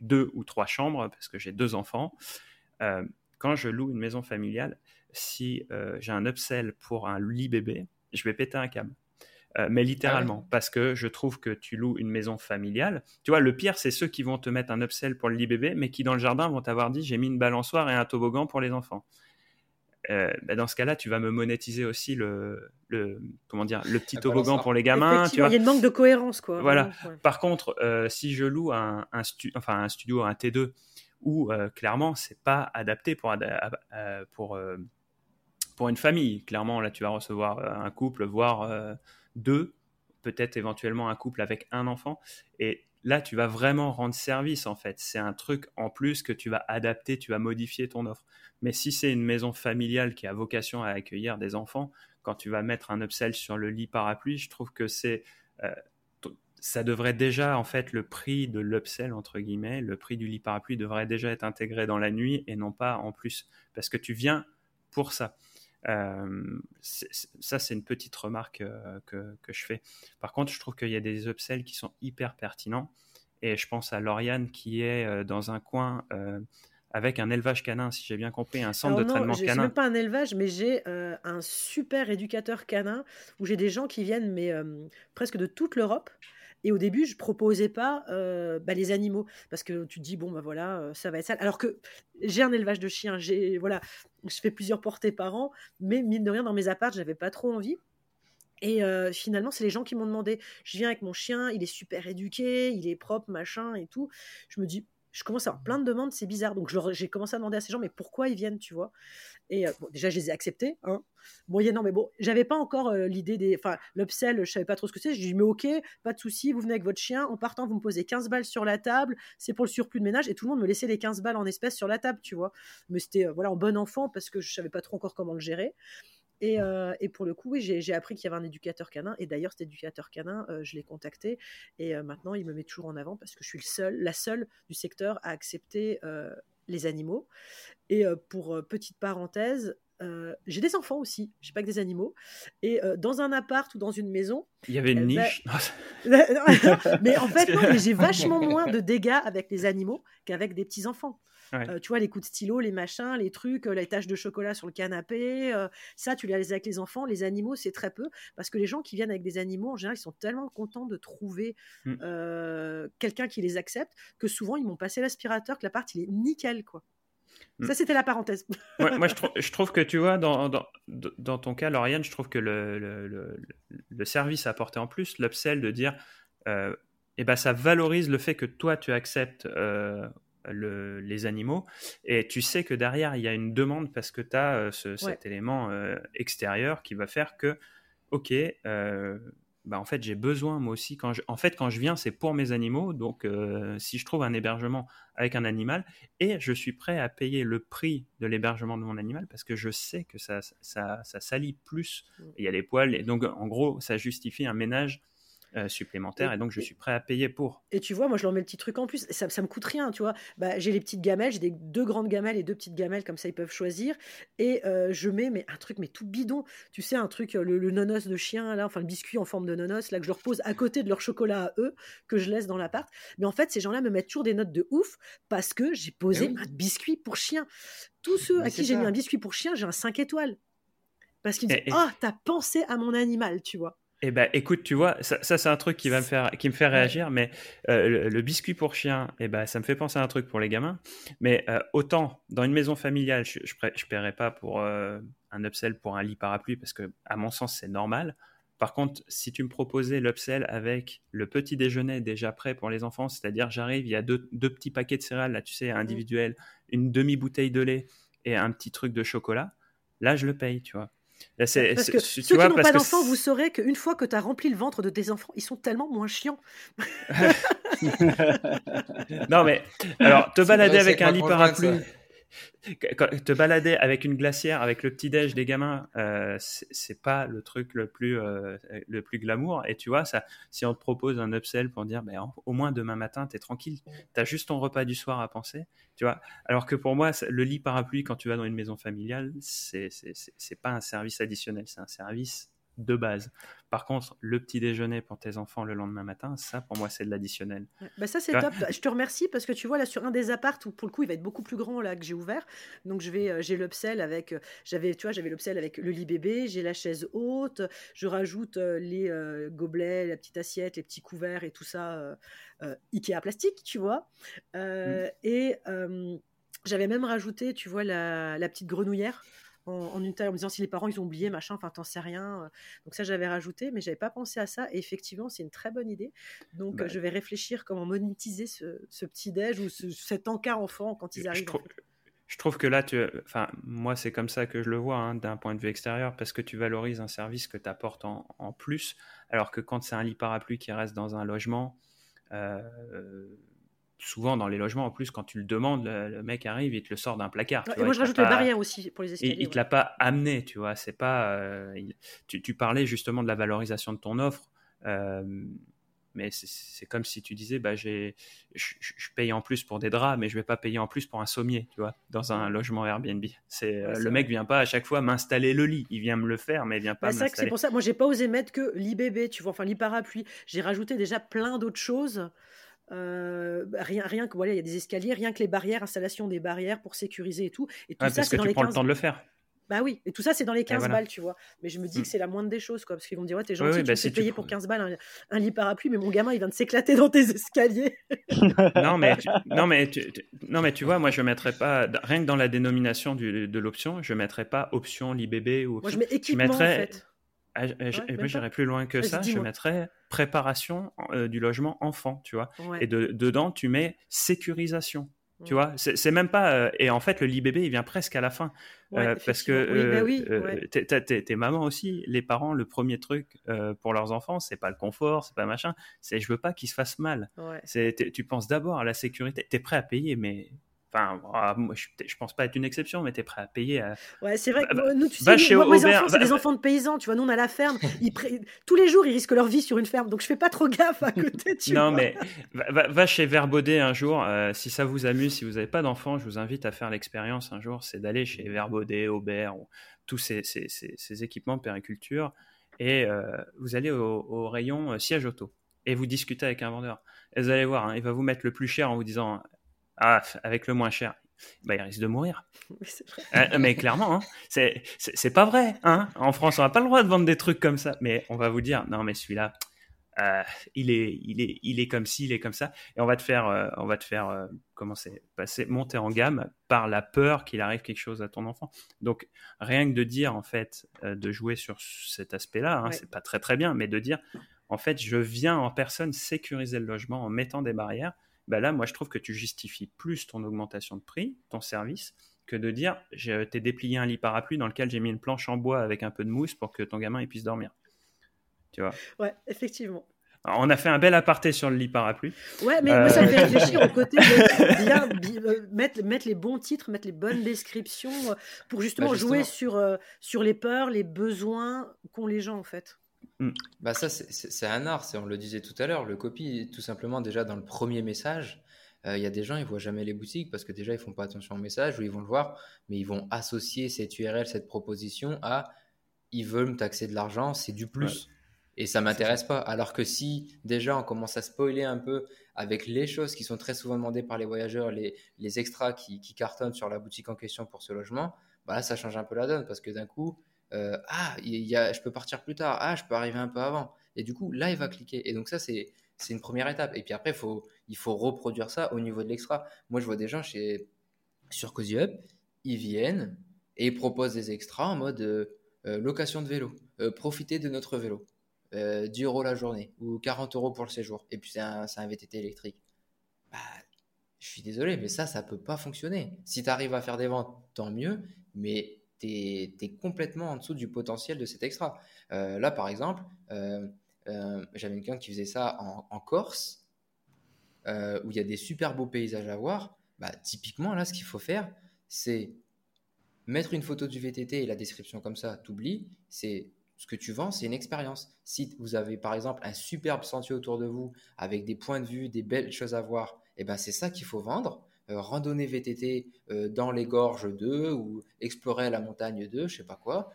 deux ou trois chambres, parce que j'ai deux enfants. quand je loue une maison familiale, si j'ai un upsell pour un lit bébé, je vais péter un câble. Euh, mais littéralement, ah parce que je trouve que tu loues une maison familiale. Tu vois, le pire, c'est ceux qui vont te mettre un upsell pour le lit bébé, mais qui dans le jardin vont t'avoir dit j'ai mis une balançoire et un toboggan pour les enfants. Euh, bah, dans ce cas-là, tu vas me monétiser aussi le, le comment dire, le petit toboggan pour les gamins. Tu vois. Il y a une manque de cohérence, quoi. Voilà. Par contre, euh, si je loue un, un, enfin, un studio, un T2, où clairement, c'est pas adapté pour, pour, pour une famille. Clairement, là, tu vas recevoir un couple, voire deux, peut-être éventuellement un couple avec un enfant. Et là, tu vas vraiment rendre service en fait. C'est un truc en plus que tu vas adapter, tu vas modifier ton offre. Mais si c'est une maison familiale qui a vocation à accueillir des enfants, quand tu vas mettre un upsell sur le lit parapluie, je trouve que c'est euh, ça devrait déjà en fait le prix de l'upsell entre guillemets, le prix du lit parapluie devrait déjà être intégré dans la nuit et non pas en plus parce que tu viens pour ça. Euh, ça, c'est une petite remarque euh, que, que, je fais. Par contre, je trouve qu'il y a des upsells qui sont hyper pertinents. Et je pense à Lauriane qui est euh, dans un coin avec un élevage canin, si j'ai bien compris, un centre de traitement canin. Je même pas un élevage, mais j'ai un super éducateur canin où j'ai des gens qui viennent mais presque de toute l'Europe et au début, je proposais pas bah, les animaux parce que tu te dis bon bah voilà, ça va être ça. Alors que j'ai un élevage de chiens, voilà, je fais plusieurs portées par an, mais mine de rien dans mes apparts, j'avais pas trop envie. Et finalement, c'est les gens qui m'ont demandé. Je viens avec mon chien, il est super éduqué, il est propre, machin et tout. Je me dis, je commence à avoir plein de demandes, c'est bizarre. Donc j'ai commencé à demander à ces gens, mais pourquoi ils viennent, tu vois? Et euh, déjà, je les ai acceptés. Hein. Moyennant, mais bon, j'avais pas encore euh, l'idée des. Enfin, l'upsell, je savais pas trop ce que c'est. Je dis, mais ok, pas de souci, vous venez avec votre chien. En partant, vous me posez 15 balles sur la table, c'est pour le surplus de ménage. Et tout le monde me laissait les 15 balles en espèces sur la table, tu vois? Mais c'était, euh, voilà, en bon enfant, parce que je savais pas trop encore comment le gérer. Euh, et, pour le coup, oui, j'ai appris qu'il y avait un éducateur canin. Et d'ailleurs, cet éducateur canin, euh, je l'ai contacté. Et euh, maintenant, il me met toujours en avant parce que je suis le seul, la seule du secteur à accepter les animaux. Et pour petite parenthèse, j'ai des enfants aussi, j'ai pas que des animaux. Et dans un appart ou dans une maison. Il y avait une eh ben niche. [laughs] [laughs] mais en fait, non, j'ai vachement moins de dégâts avec les animaux qu'avec des enfants. tu vois, les coups de stylo, les machins, les trucs, les taches de chocolat sur le canapé, ça, tu les as avec les enfants. Les animaux, c'est très peu. Parce que les gens qui viennent avec des animaux, en général, ils sont tellement contents de trouver mmh. quelqu'un qui les accepte que souvent, ils m'ont passé l'aspirateur, que l'appart, il est nickel, quoi. Ça, mm. c'était la parenthèse. moi, [laughs] je, trouve que tu vois, dans, dans, dans, ton cas, Lauriane, je trouve que le, le, le, service apporté en plus, l'upsell de dire, euh, eh ben, ça valorise le fait que toi, tu acceptes euh, les animaux. Et tu sais que derrière, il y a une demande parce que tu as euh, cet élément euh, extérieur qui va faire que, OK, bah, en fait j'ai besoin moi aussi quand je, en fait quand je viens c'est pour mes animaux. Donc euh, si je trouve un hébergement avec un animal et je suis prêt à payer le prix de l'hébergement de mon animal parce que je sais que ça ça, ça salit plus. Mmh. il y a les poils et donc en gros ça justifie un ménage euh, supplémentaire et, donc je suis prêt à payer pour. Et tu vois, moi je leur mets le petit truc en plus, ça, ça me coûte rien, tu vois. Bah, j'ai les petites gamelles, j'ai des deux grandes gamelles et deux petites gamelles, comme ça ils peuvent choisir. Et euh, je mets mais, un truc mais tout bidon, tu sais, un truc, le, le, nonos de chien, là, enfin le biscuit en forme de nonos, là que je leur pose à côté de leur chocolat à eux, que je laisse dans l'appart. Mais en fait, ces gens-là me mettent toujours des notes de ouf parce que j'ai posé un biscuit pour chien. Tous ceux à qui j'ai mis un biscuit pour chien, j'ai un 5 étoiles. Parce qu'ils me disent, oh, t'as pensé à mon animal, tu vois. Eh ben, écoute, tu vois, ça, c'est un truc qui va me faire, qui me fait réagir, mais euh, le, biscuit pour chien, eh ben, ça me fait penser à un truc pour les gamins. Mais euh, autant dans une maison familiale, je, je, paierais pas pour euh, un upsell pour un lit parapluie parce que, à mon sens, c'est normal. Par contre, si tu me proposais l'upsell avec le petit déjeuner déjà prêt pour les enfants, c'est-à-dire j'arrive, il y a deux, deux, petits paquets de céréales, là, tu sais, mmh. individuels, une demi-bouteille de lait et un petit truc de chocolat, là, je le paye, tu vois parce que ceux qui n'ont pas d'enfants, vous saurez qu'une fois que tu as rempli le ventre de tes enfants, ils sont tellement moins chiants. [laughs] non, mais alors, te balader avec un lit parapluie te balader avec une glacière, avec le petit déj des gamins, euh, c'est pas le truc le plus euh, le plus glamour. Et tu vois, ça, si on te propose un upsell pour dire, ben, au moins demain matin, tu es tranquille, tu as juste ton repas du soir à penser, tu vois. Alors que pour moi, le lit parapluie quand tu vas dans une maison familiale, c'est c'est pas un service additionnel, c'est un service de base. Par contre, le petit déjeuner pour tes enfants le lendemain matin, ça pour moi c'est de l'additionnel. Bah ça c'est top. Je te remercie parce que tu vois là sur un des apparts où pour le coup il va être beaucoup plus grand là que j'ai ouvert. Donc je vais euh, j'ai l'upsell avec euh, j'avais tu vois j'avais l'upsell avec le lit bébé, j'ai la chaise haute, je rajoute euh, les gobelets, la petite assiette, les petits couverts et tout ça Ikea plastique, tu vois. Mmh. Et j'avais même rajouté, tu vois, la, la petite grenouillère en, une taille en me disant si les parents ils ont oublié machin enfin t'en sais rien euh. donc ça j'avais rajouté mais j'avais pas pensé à ça. Et effectivement c'est une très bonne idée. Donc bah je vais réfléchir comment monétiser ce, petit déj ou cet encart enfant quand ils arrivent je trouve que là, tu, enfin, moi, c'est comme ça que je le vois hein, d'un point de vue extérieur, parce que tu valorises un service que tu apportes en, en, plus, alors que quand c'est un lit parapluie qui reste dans un logement, euh, souvent dans les logements, en plus, quand tu le demandes, le, mec arrive, il te le sort d'un placard. et moi, je rajoute les barrières aussi pour les escaliers. il ne te l'a pas amené, tu vois. C'est pas. Euh, tu, parlais justement de la valorisation de ton offre. Euh, mais c'est comme si tu disais, bah, je, je, paye en plus pour des draps, mais je vais pas payer en plus pour un sommier, tu vois, dans un logement Airbnb. C'est euh, le mec vient pas à chaque fois m'installer le lit, il vient me le faire, mais il vient pas. Bah, c'est pour ça, moi j'ai pas osé mettre que lit bébé, tu vois, enfin lit parapluie. J'ai rajouté déjà plein d'autres choses. Euh, bah, rien, rien que voilà, il y a des escaliers, rien que les barrières, installation des barrières pour sécuriser et tout. Et tout ça, c'est dans tu les prends 15... le temps de le faire. Bah oui, et tout ça, c'est dans les 15 balles, tu vois. Mais je me dis que mm. c'est la moindre des choses, quoi. Parce qu'ils vont me dire, ouais, t'es gentil, tu bah, payer pour 15 balles un, lit parapluie, mais mon gamin, il vient de s'éclater dans tes escaliers. [laughs] non, mais tu, [laughs] non, mais tu, non, mais tu vois, moi, je mettrais pas, rien que dans la dénomination du, de l'option, je mettrais pas option lit bébé ou Moi, je mets équipement, en fait. Ah, moi, j'irais plus loin que ça. Je mettrais préparation euh, du logement enfant, tu vois. Et de, dedans, tu mets sécurisation. Tu vois, c'est même pas. Euh, et en fait, le lit bébé, il vient presque à la fin. Euh, parce que oui, bah t'es maman aussi, les parents, le premier truc pour leurs enfants, c'est pas le confort, c'est pas machin, c'est je veux pas qu'ils se fassent mal. Tu penses d'abord à la sécurité. T'es prêt à payer, mais Enfin, ah, je, je, pense pas être une exception, mais tu es prêt à payer. À... Ouais, c'est vrai que nous, tu sais, nous, moi, enfants, c'est des enfants de paysans. Tu vois, nous, on a la ferme. Ils Tous les jours, ils risquent leur vie sur une ferme. Donc, je fais pas trop gaffe à côté. Tu non, mais va, va, chez Verbaudet un jour. Euh, si ça vous amuse, si vous n'avez pas d'enfants, je vous invite à faire l'expérience un jour. C'est d'aller chez Verbaudet, Aubert, ou tous ces, ces, ces, équipements de périculture. Et euh, vous allez au, au rayon euh, siège auto. Et vous discutez avec un vendeur. Et vous allez voir, hein, il va vous mettre le plus cher en vous disant ah, avec le moins cher, bah, il risque de mourir. [laughs] Euh, mais clairement, hein, c'est pas vrai. Hein en France, on n'a pas le droit de vendre des trucs comme ça. Mais on va vous dire, non, mais celui-là, euh, il, est, il, est, il est comme ci, il est comme ça. Et on va te faire, euh, on va te faire comment c'est, passer, monter en gamme par la peur qu'il arrive quelque chose à ton enfant. Donc, rien que de dire, en fait, de jouer sur cet aspect-là, hein, c'est pas très très bien, mais de dire, en fait, je viens en personne sécuriser le logement en mettant des barrières bah là, moi, je trouve que tu justifies plus ton augmentation de prix, ton service, que de dire t'ai déplié un lit parapluie dans lequel j'ai mis une planche en bois avec un peu de mousse pour que ton gamin il puisse dormir. Tu vois? Ouais, effectivement. on a fait un bel aparté sur le lit parapluie. Ouais, mais moi, ça me fait euh. réfléchir au côté de [laughs] bien, euh, mettre, mettre, les bons titres, mettre les bonnes descriptions euh, pour justement, bah, jouer sur, sur les peurs, les besoins qu'ont les gens en fait. Mm. Bah ça, c'est un art, on le disait tout à l'heure, le copy, tout simplement déjà dans le premier message, euh, il y a des gens, ils voient jamais les boutiques parce que déjà, ils font pas attention au message ou ils vont le voir, mais ils vont associer cette URL, cette proposition à ils veulent me taxer de l'argent, c'est du plus. Et ça m'intéresse pas. Alors que si déjà on commence à spoiler un peu avec les choses qui sont très souvent demandées par les voyageurs, les, les extras qui, qui, cartonnent sur la boutique en question pour ce logement, bah là ça change un peu la donne parce que d'un coup, euh, ah, il y a, je peux partir plus tard, ah, je peux arriver un peu avant. Et du coup, là, il va cliquer. Et donc ça, c'est c'est une première étape. Et puis après, faut, il faut reproduire ça au niveau de l'extra. Moi, je vois des gens chez, sur Cozy Up, ils viennent et ils proposent des extras en mode euh, euh, location de vélo, profiter de notre vélo, 10 euros la journée ou 40 euros pour le séjour. Et puis c'est un, un, VTT électrique. Bah, je suis désolé, mais ça, ça peut pas fonctionner. Si tu arrives à faire des ventes, tant mieux. Mais tu es, complètement en dessous du potentiel de cet extra. Euh, là, par exemple, euh, euh, j'avais quelqu'un qui faisait ça en, Corse, où il y a des super beaux paysages à voir. Bah, typiquement, là, ce qu'il faut faire, c'est mettre une photo du VTT et la description comme ça, t'oublies, c'est ce que tu vends, c'est une expérience. Si vous avez par exemple un superbe sentier autour de vous avec des points de vue, des belles choses à voir, et eh ben c'est ça qu'il faut vendre. Euh, randonnée VTT euh, dans les gorges 2 ou explorer la montagne 2, je sais pas quoi.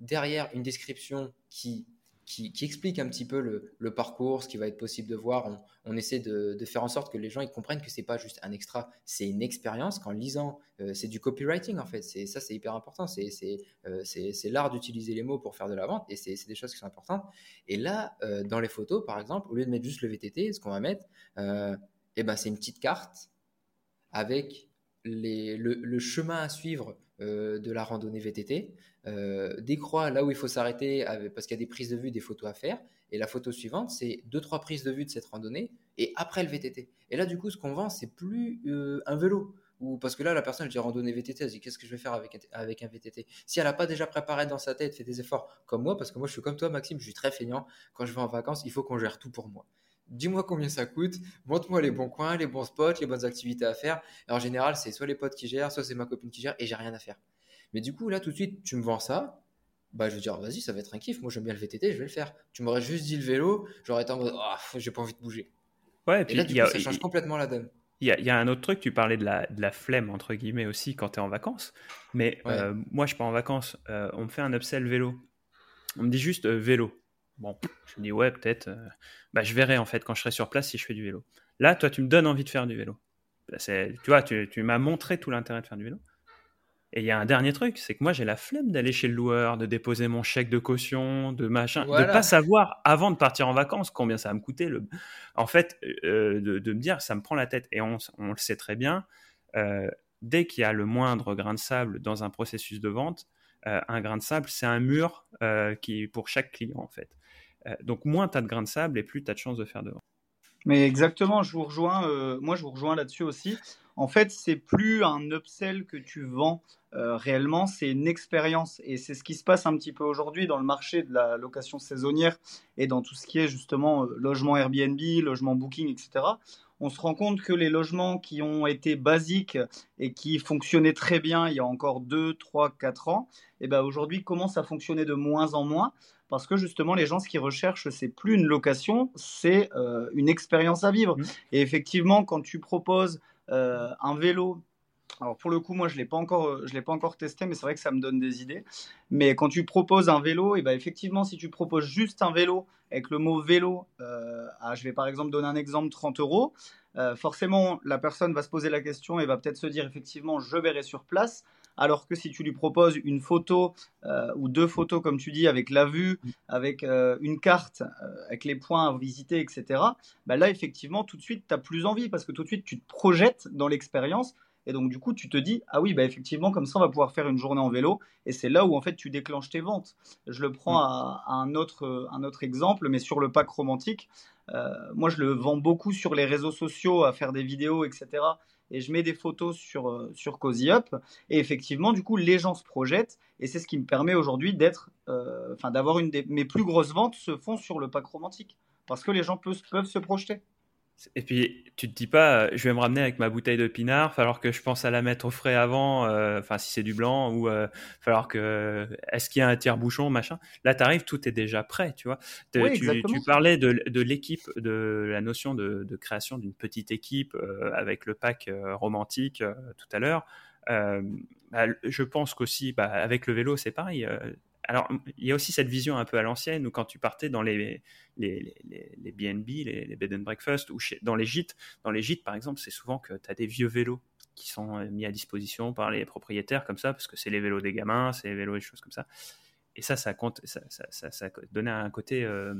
Derrière, une description qui, qui, explique un petit peu le, parcours, ce qui va être possible de voir. On, essaie de, faire en sorte que les gens ils comprennent que c'est pas juste un extra, c'est une expérience qu'en lisant, euh, c'est du copywriting en fait. C'est ça, c'est hyper important. C'est c'est l'art d'utiliser les mots pour faire de la vente et c'est des choses qui sont importantes. Et là, dans les photos, par exemple, au lieu de mettre juste le VTT, ce qu'on va mettre, eh ben, c'est une petite carte avec le, chemin à suivre euh, de la randonnée VTT, euh, des croix là où il faut s'arrêter parce qu'il y a des prises de vue, des photos à faire. Et la photo suivante, c'est deux trois prises de vue de cette randonnée et après le VTT. Et là, du coup, ce qu'on vend, c'est plus euh, un vélo. Ou parce que là, la personne, elle dit randonnée VTT, elle dit qu'est-ce que je vais faire avec, avec un VTT Si elle n'a pas déjà préparé dans sa tête, fait des efforts comme moi, parce que moi, je suis comme toi, Maxime, je suis très feignant. Quand je vais en vacances, il faut qu'on gère tout pour moi dis-moi combien ça coûte, montre-moi les bons coins, les bons spots, les bonnes activités à faire. Et en général, c'est soit les potes qui gèrent, soit c'est ma copine qui gère et j'ai rien à faire. Mais du coup, là, tout de suite, tu me vends ça. Bah, je vais dire, vas-y, ça va être un kiff. Moi, j'aime bien le VTT, je vais le faire. Tu m'aurais juste dit le vélo, j'aurais été en mode, oh, j'ai pas envie de bouger. Ouais, et puis là, du coup, ça change complètement la donne. Il y, a, un autre truc, tu parlais de la, de la flemme, entre guillemets, aussi, quand tu es en vacances. Mais euh, moi, je pars en vacances, euh, on me fait un upsell vélo. On me dit juste euh, vélo. Bon, je me dis, ouais, peut-être. Euh, bah, je verrai en fait quand je serai sur place si je fais du vélo. Là, toi, tu me donnes envie de faire du vélo. Bah, tu vois, tu, tu m'as montré tout l'intérêt de faire du vélo. Et il y a un dernier truc, c'est que moi j'ai la flemme d'aller chez le loueur, de déposer mon chèque de caution, de machin, de pas savoir avant de partir en vacances combien ça va me coûter. Le... En fait, euh, de, de, me dire ça me prend la tête. Et on, on le sait très bien, euh, dès qu'il y a le moindre grain de sable dans un processus de vente, un grain de sable c'est un mur qui pour chaque client en fait. Euh, donc moins tu as de grains de sable et plus tu as de chances de faire de vent. Mais exactement, je vous rejoins, euh, moi je vous rejoins là-dessus aussi. En fait, c'est plus un upsell que tu vends euh, réellement, c'est une expérience. Et c'est ce qui se passe un petit peu aujourd'hui dans le marché de la location saisonnière et dans tout ce qui est justement logement Airbnb, logement Booking, etc. on se rend compte que les logements qui ont été basiques et qui fonctionnaient très bien il y a encore 2, 3, 4 ans, eh ben aujourd'hui commencent à fonctionner de moins en moins parce que justement les gens ce qu'ils recherchent c'est plus une location, c'est euh, une expérience à vivre. Mmh. Et effectivement quand tu proposes euh, un vélo alors pour le coup, moi je l'ai pas encore, euh, je l'ai pas encore testé, mais c'est vrai que ça me donne des idées. Mais quand tu proposes un vélo, et ben effectivement, si tu proposes juste un vélo avec le mot vélo, euh, je vais par exemple donner un exemple 30 euros, euh, forcément la personne va se poser la question et va peut-être se dire effectivement je verrai sur place. Alors que si tu lui proposes une photo ou deux photos, comme tu dis, avec la vue, avec une carte, avec les points à visiter, etc., ben là, effectivement, tout de suite, tu as plus envie parce que tout de suite, tu te projettes dans l'expérience et donc, du coup, tu te dis, ah oui, bah, effectivement, comme ça, on va pouvoir faire une journée en vélo. Et c'est là où, en fait, tu déclenches tes ventes. Je le prends mm. à, un, autre, un autre exemple, mais sur le pack romantique. Euh, moi, je le vends beaucoup sur les réseaux sociaux, à faire des vidéos, etc. Et je mets des photos sur, euh, sur Cozy Up. Et effectivement, du coup, les gens se projettent. Et c'est ce qui me permet aujourd'hui d'être, euh, enfin, d'avoir une des mes plus grosses ventes se font sur le pack romantique. Parce que les gens peuvent, peuvent se projeter. Et puis, tu te dis pas, euh, je vais me ramener avec ma bouteille de pinard, falloir que je pense à la mettre au frais avant, euh, enfin, si c'est du blanc, ou euh, falloir que, est-ce qu'il y a un tiers-bouchon, machin. Là, tu arrives, tout est déjà prêt, tu vois. tu, parlais de, de l'équipe, de la notion de, de création d'une petite équipe avec le pack romantique tout à l'heure. Bah, je pense qu'aussi, bah, avec le vélo, c'est pareil alors, il y a aussi cette vision un peu à l'ancienne où quand tu partais dans les, les, les, les BNB, les, bed and breakfast, ou dans les gîtes, dans les gîtes par exemple, c'est souvent que tu as des vieux vélos qui sont euh, mis à disposition par les propriétaires comme ça, parce que c'est les vélos des gamins, c'est les vélos et choses comme ça. Et ça, ça, compte, ça, ça, ça, donnait un côté euh,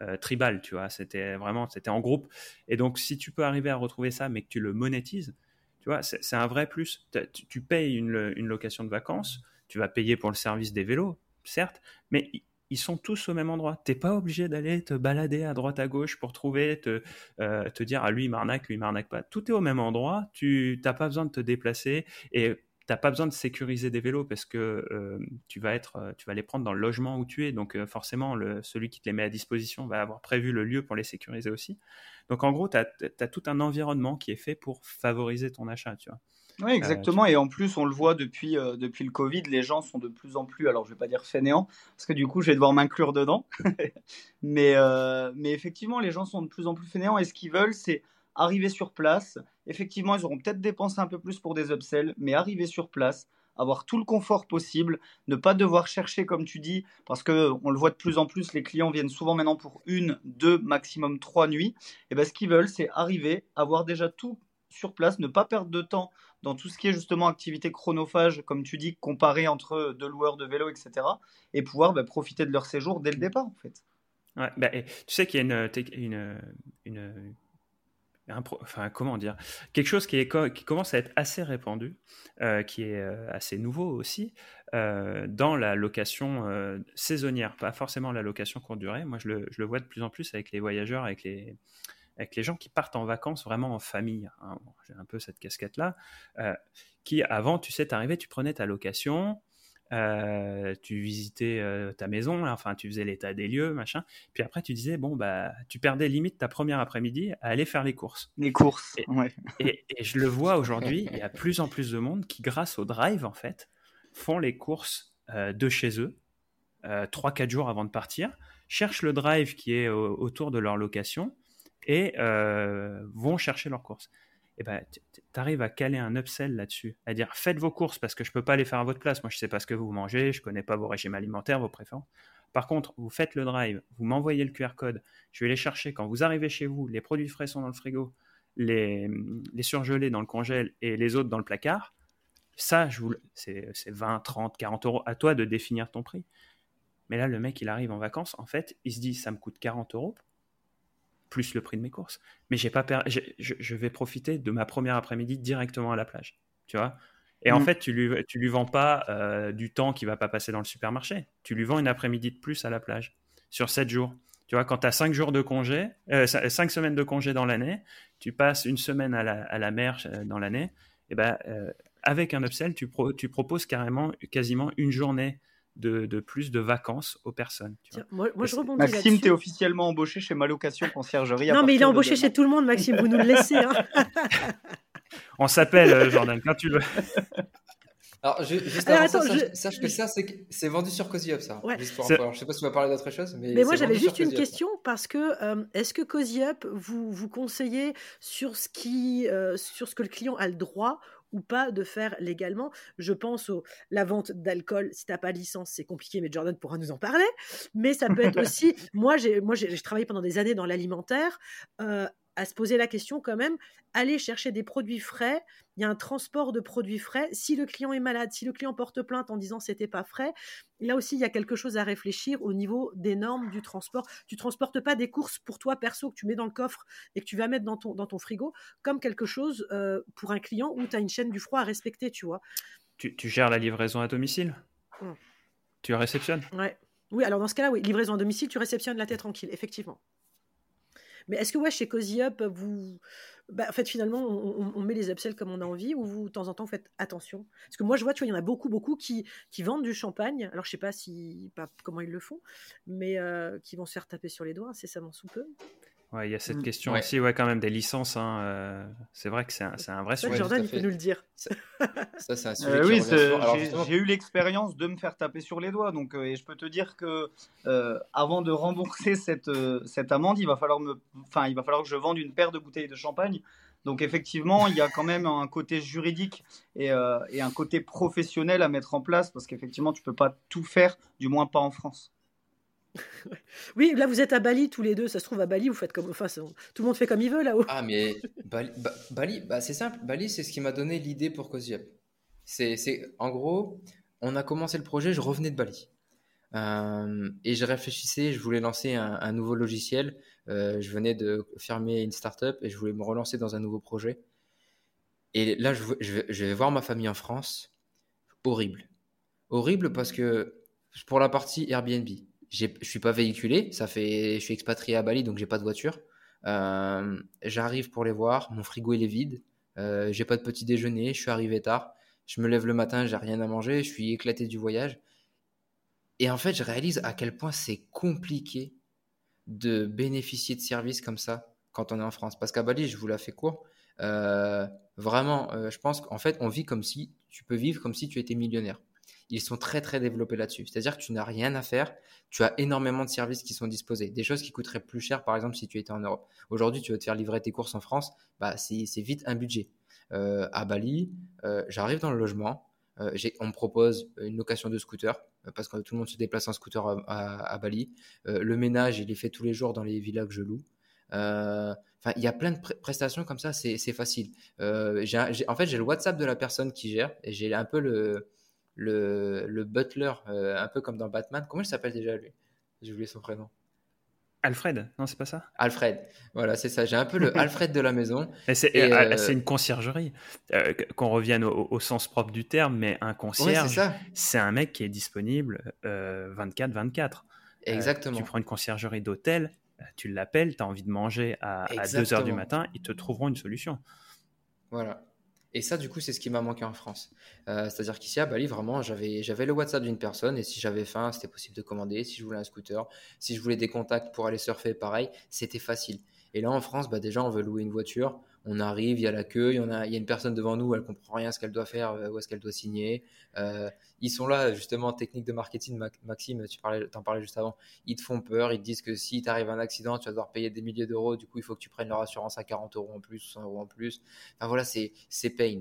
euh, tribal, tu vois. C'était vraiment, c'était en groupe. Et donc, si tu peux arriver à retrouver ça, mais que tu le monétises, tu vois, c'est un vrai plus. Tu, tu payes une, une location de vacances, tu vas payer pour le service des vélos, certes, mais ils sont tous au même endroit. T'es pas obligé d'aller te balader à droite à gauche pour trouver, te, euh, dire ah lui il m'arnaque, lui il m'arnaque pas. Tout est au même endroit. Tu n'as pas besoin de te déplacer et t'as pas besoin de sécuriser des vélos parce que euh, tu vas être, euh, tu vas les prendre dans le logement où tu es. Donc forcément celui qui te les met à disposition va avoir prévu le lieu pour les sécuriser aussi. Donc en gros tu as, as, tout un environnement qui est fait pour favoriser ton achat. Tu vois. Oui, euh, exactement. Et en plus, on le voit depuis, euh, depuis le Covid, les gens sont de plus en plus, alors je vais pas dire fainéants, parce que du coup, je vais devoir m'inclure dedans. [laughs] mais, euh, mais effectivement, les gens sont de plus en plus fainéants et ce qu'ils veulent, c'est arriver sur place. Effectivement, ils auront peut-être dépensé un peu plus pour des upsells, mais arriver sur place, avoir tout le confort possible, ne pas devoir chercher, comme tu dis, parce que on le voit de plus en plus, les clients viennent souvent maintenant pour une, deux, maximum trois nuits. Et ben, ce qu'ils veulent, c'est arriver, avoir déjà tout sur place, ne pas perdre de temps dans tout ce qui est justement activité chronophage, comme tu dis, comparé entre deux loueurs de vélo, etc. Et pouvoir bah, profiter de leur séjour dès le départ, en fait. Bah, tu sais qu'il y a une, une, enfin comment dire, quelque chose qui, commence à être assez répandu, euh, qui est euh, assez nouveau aussi, euh, dans la location saisonnière, pas forcément la location courte durée. Moi, je le, vois de plus en plus avec les voyageurs, avec les, avec les gens qui partent en vacances vraiment en famille. Hein. J'ai un peu cette casquette-là. Euh, qui avant, tu sais, t'arrivais, tu prenais ta location, euh, tu visitais euh, ta maison, enfin, tu faisais l'état des lieux, machin. Puis après, tu disais, bon, bah, tu perdais limite ta première après-midi à aller faire les courses. Les courses, et, ouais. et, je le vois aujourd'hui, il y a plus en plus de monde qui, grâce au drive, en fait, font les courses de chez eux, 3-4 jours avant de partir, cherchent le drive qui est autour de leur location et euh, vont chercher leurs courses. Et ben, tu arrives à caler un upsell là-dessus, à dire faites vos courses parce que je peux pas les faire à votre place. Moi, je sais pas ce que vous mangez, je connais pas vos régimes alimentaires, vos préférences. Par contre, vous faites le drive, vous m'envoyez le QR code, je vais les chercher. Quand vous arrivez chez vous, les produits frais sont dans le frigo, les, surgelés dans le congèle et les autres dans le placard. Ça, c'est 20, 30, 40 euros. À toi de définir ton prix. Mais là, le mec, il arrive en vacances, en fait, il se dit ça me coûte 40 euros plus le prix de mes courses. Mais j'ai pas je, vais profiter de ma première après-midi directement à la plage. Tu vois Et en mm. fait, tu lui, tu lui vends pas euh, du temps qui va pas passer dans le supermarché. Tu lui vends une après-midi de plus à la plage sur 7 jours. Tu vois, quand tu as 5 jours de congé, euh, 5 semaines de congé dans l'année, tu passes une semaine à la, à la mer euh, dans l'année, et ben, euh, avec un upsell, tu, tu proposes carrément quasiment une journée de, plus de vacances aux personnes. moi, je rebondis Maxime, tu es officiellement embauché chez Malocation Conciergerie. non, mais il est embauché chez tout le monde, Maxime, vous nous le laissez. Hein. [laughs] On s'appelle, euh, Jordan, quand tu veux. [laughs] Alors, juste avant ça, sache, que ça, c'est vendu sur CozyUp, ça. Juste pour Alors, je sais pas si tu vas parler d'autre chose, mais. Mais moi, j'avais juste une question parce que euh, est-ce que CozyUp vous vous conseillez sur ce qui, euh, sur ce que le client a le droit ou pas de faire légalement. Je pense au la vente d'alcool. Si t'as pas licence, c'est compliqué, mais Jordan pourra nous en parler. Mais ça peut être [laughs] aussi. moi, j'ai moi j'ai travaillé pendant des années dans l'alimentaire. Euh, à se poser la question quand même, aller chercher des produits frais, il y a un transport de produits frais. Si le client est malade, si le client porte plainte en disant c'était pas frais, là aussi il y a quelque chose à réfléchir au niveau des normes du transport. Tu transportes pas des courses pour toi perso que tu mets dans le coffre et que tu vas mettre dans ton, dans ton frigo comme quelque chose euh, pour un client où tu as une chaîne du froid à respecter, tu vois. Tu, gères la livraison à domicile? Mmh. Tu réceptionnes? Ouais. Oui, alors dans ce cas-là, oui, livraison à domicile, tu réceptionnes la tête tranquille, effectivement. Mais est-ce que ouais, chez Cozy Up, vous, bah, finalement, on, met les upsells comme on a envie ou vous, de temps en temps, faites attention? Parce que moi, je vois, tu vois, il y en a beaucoup, beaucoup qui, qui vendent du champagne. Alors, je sais pas si, pas comment ils le font, mais euh, qui vont se faire taper sur les doigts incessamment sous peu. Ouais, il y a cette mmh. question aussi, ouais, quand même, des licences. Hein, euh, c'est vrai que c'est un, un, vrai sujet. Jordan, il peut nous le dire. Ça, c'est un sujet. Euh, oui, j'ai eu l'expérience de me faire taper sur les doigts. Donc, euh, et je peux te dire que avant de rembourser cette, cette amende, il va, falloir me, enfin, il va falloir que je vende une paire de bouteilles de champagne. Donc, effectivement, il y a quand même un côté juridique et, et un côté professionnel à mettre en place parce qu'effectivement, tu peux pas tout faire, du moins pas en France. [laughs] oui, là vous êtes à Bali tous les deux. Ça se trouve à Bali, vous faites comme, enfin, tout le monde fait comme il veut là-haut. Ah mais Bali, bah, c'est simple. Bali, c'est ce qui m'a donné l'idée pour Cozy C'est, en gros, on a commencé le projet. Je revenais de Bali euh, et je réfléchissais. Je voulais lancer un, nouveau logiciel. Euh, je venais de fermer une startup et je voulais me relancer dans un nouveau projet. Et là, je vais voir ma famille en France. Horrible, horrible parce que pour la partie Airbnb je suis pas véhiculé, ça fait, je suis expatrié à Bali donc j'ai pas de voiture. Euh, j'arrive pour les voir, mon frigo est vide, euh, j'ai pas de petit déjeuner, je suis arrivé tard, je me lève le matin, j'ai rien à manger, je suis éclaté du voyage. Et en fait, je réalise à quel point c'est compliqué de bénéficier de services comme ça quand on est en France. Parce qu'à Bali, je vous la fais court. Euh, vraiment, je pense qu'en fait, on vit comme si tu peux vivre comme si tu étais millionnaire ils sont très très développés là-dessus. C'est-à-dire que tu n'as rien à faire, tu as énormément de services qui sont disposés. Des choses qui coûteraient plus cher, par exemple, si tu étais en Europe. Aujourd'hui, tu veux te faire livrer tes courses en France, bah, c'est vite un budget. Euh, à Bali, euh, j'arrive dans le logement, euh, on me propose une location de scooter, parce que tout le monde se déplace en scooter à, Bali. le ménage, il est fait tous les jours dans les villas que je loue. Enfin, il y a plein de prestations comme ça, c'est facile. en fait, j'ai le WhatsApp de la personne qui gère et j'ai un peu le, le, le butler, euh, un peu comme dans Batman. Comment il s'appelle déjà lui? J'ai oublié son prénom. Alfred, non, c'est pas ça? Alfred, voilà, c'est ça. J'ai un peu le [laughs] Alfred de la maison. C'est euh, une conciergerie. Euh, qu'on revienne au, sens propre du terme, mais un concierge, c'est un mec qui est disponible 24-24. Exactement. tu prends une conciergerie d'hôtel, tu l'appelles, tu as envie de manger à, à 2h du matin, ils te trouveront une solution. Voilà. Et ça, du coup, c'est ce qui m'a manqué en France. Euh, c'est-à-dire qu'ici à Bali, vraiment, j'avais, le WhatsApp d'une personne et si j'avais faim, c'était possible de commander. Si je voulais un scooter, si je voulais des contacts pour aller surfer, pareil, c'était facile. Et là, en France, bah, déjà, on veut louer une voiture. On arrive, il y a l'accueil, il y, a, il y a une personne devant nous, elle comprend rien ce qu'elle doit faire, euh, où est-ce qu'elle doit signer. Euh, ils sont là, justement, technique de marketing, Maxime, tu parlais, en parlais juste avant. Ils te font peur, ils te disent que si t'arrive un accident, tu vas devoir payer des milliers d'euros, du coup, il faut que tu prennes leur assurance à 40 euros en plus, 100 euros en plus. Enfin voilà, c'est, pain.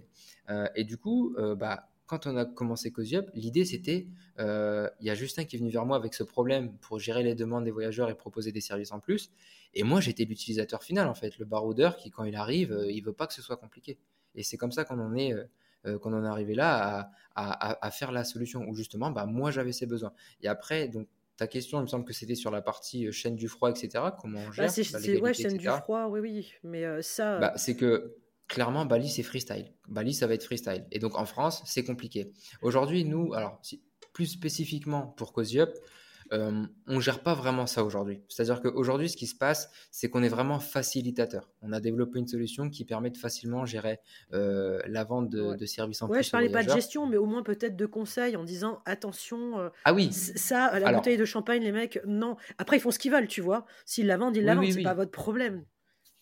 Euh, et du coup, bah, quand on a commencé Cozy l'idée c'était, il y a Justin qui est venu vers moi avec ce problème pour gérer les demandes des voyageurs et proposer des services en plus. Et moi, j'étais l'utilisateur final, en fait, le baroudeur qui, quand il arrive, euh, il veut pas que ce soit compliqué. Et c'est comme ça qu'on en est, euh, euh, qu'on en est arrivé là à, à, faire la solution où justement, bah, moi, j'avais ces besoins. Et après, donc, ta question, il me semble que c'était sur la partie chaîne du froid, etc. Comment on bah, gère C'est ouais, chaîne du froid, oui, oui. Mais ça. Bah, c'est que clairement, Bali, c'est freestyle. Bali, ça va être freestyle. Et donc, en France, c'est compliqué. Aujourd'hui, nous, alors, plus spécifiquement pour Cozy euh, on ne gère pas vraiment ça aujourd'hui. C'est-à-dire qu'aujourd'hui, ce qui se passe, c'est qu'on est vraiment facilitateur. On a développé une solution qui permet de facilement gérer euh, la vente de, services en ouais, je parlais pas de gestion, mais au moins peut-être de conseils en disant attention. Euh, ah oui. Ça, la bouteille de champagne, les mecs, non. Après, ils font ce qu'ils veulent, tu vois. S'ils la vendent, ils la vendent. c'est pas votre problème.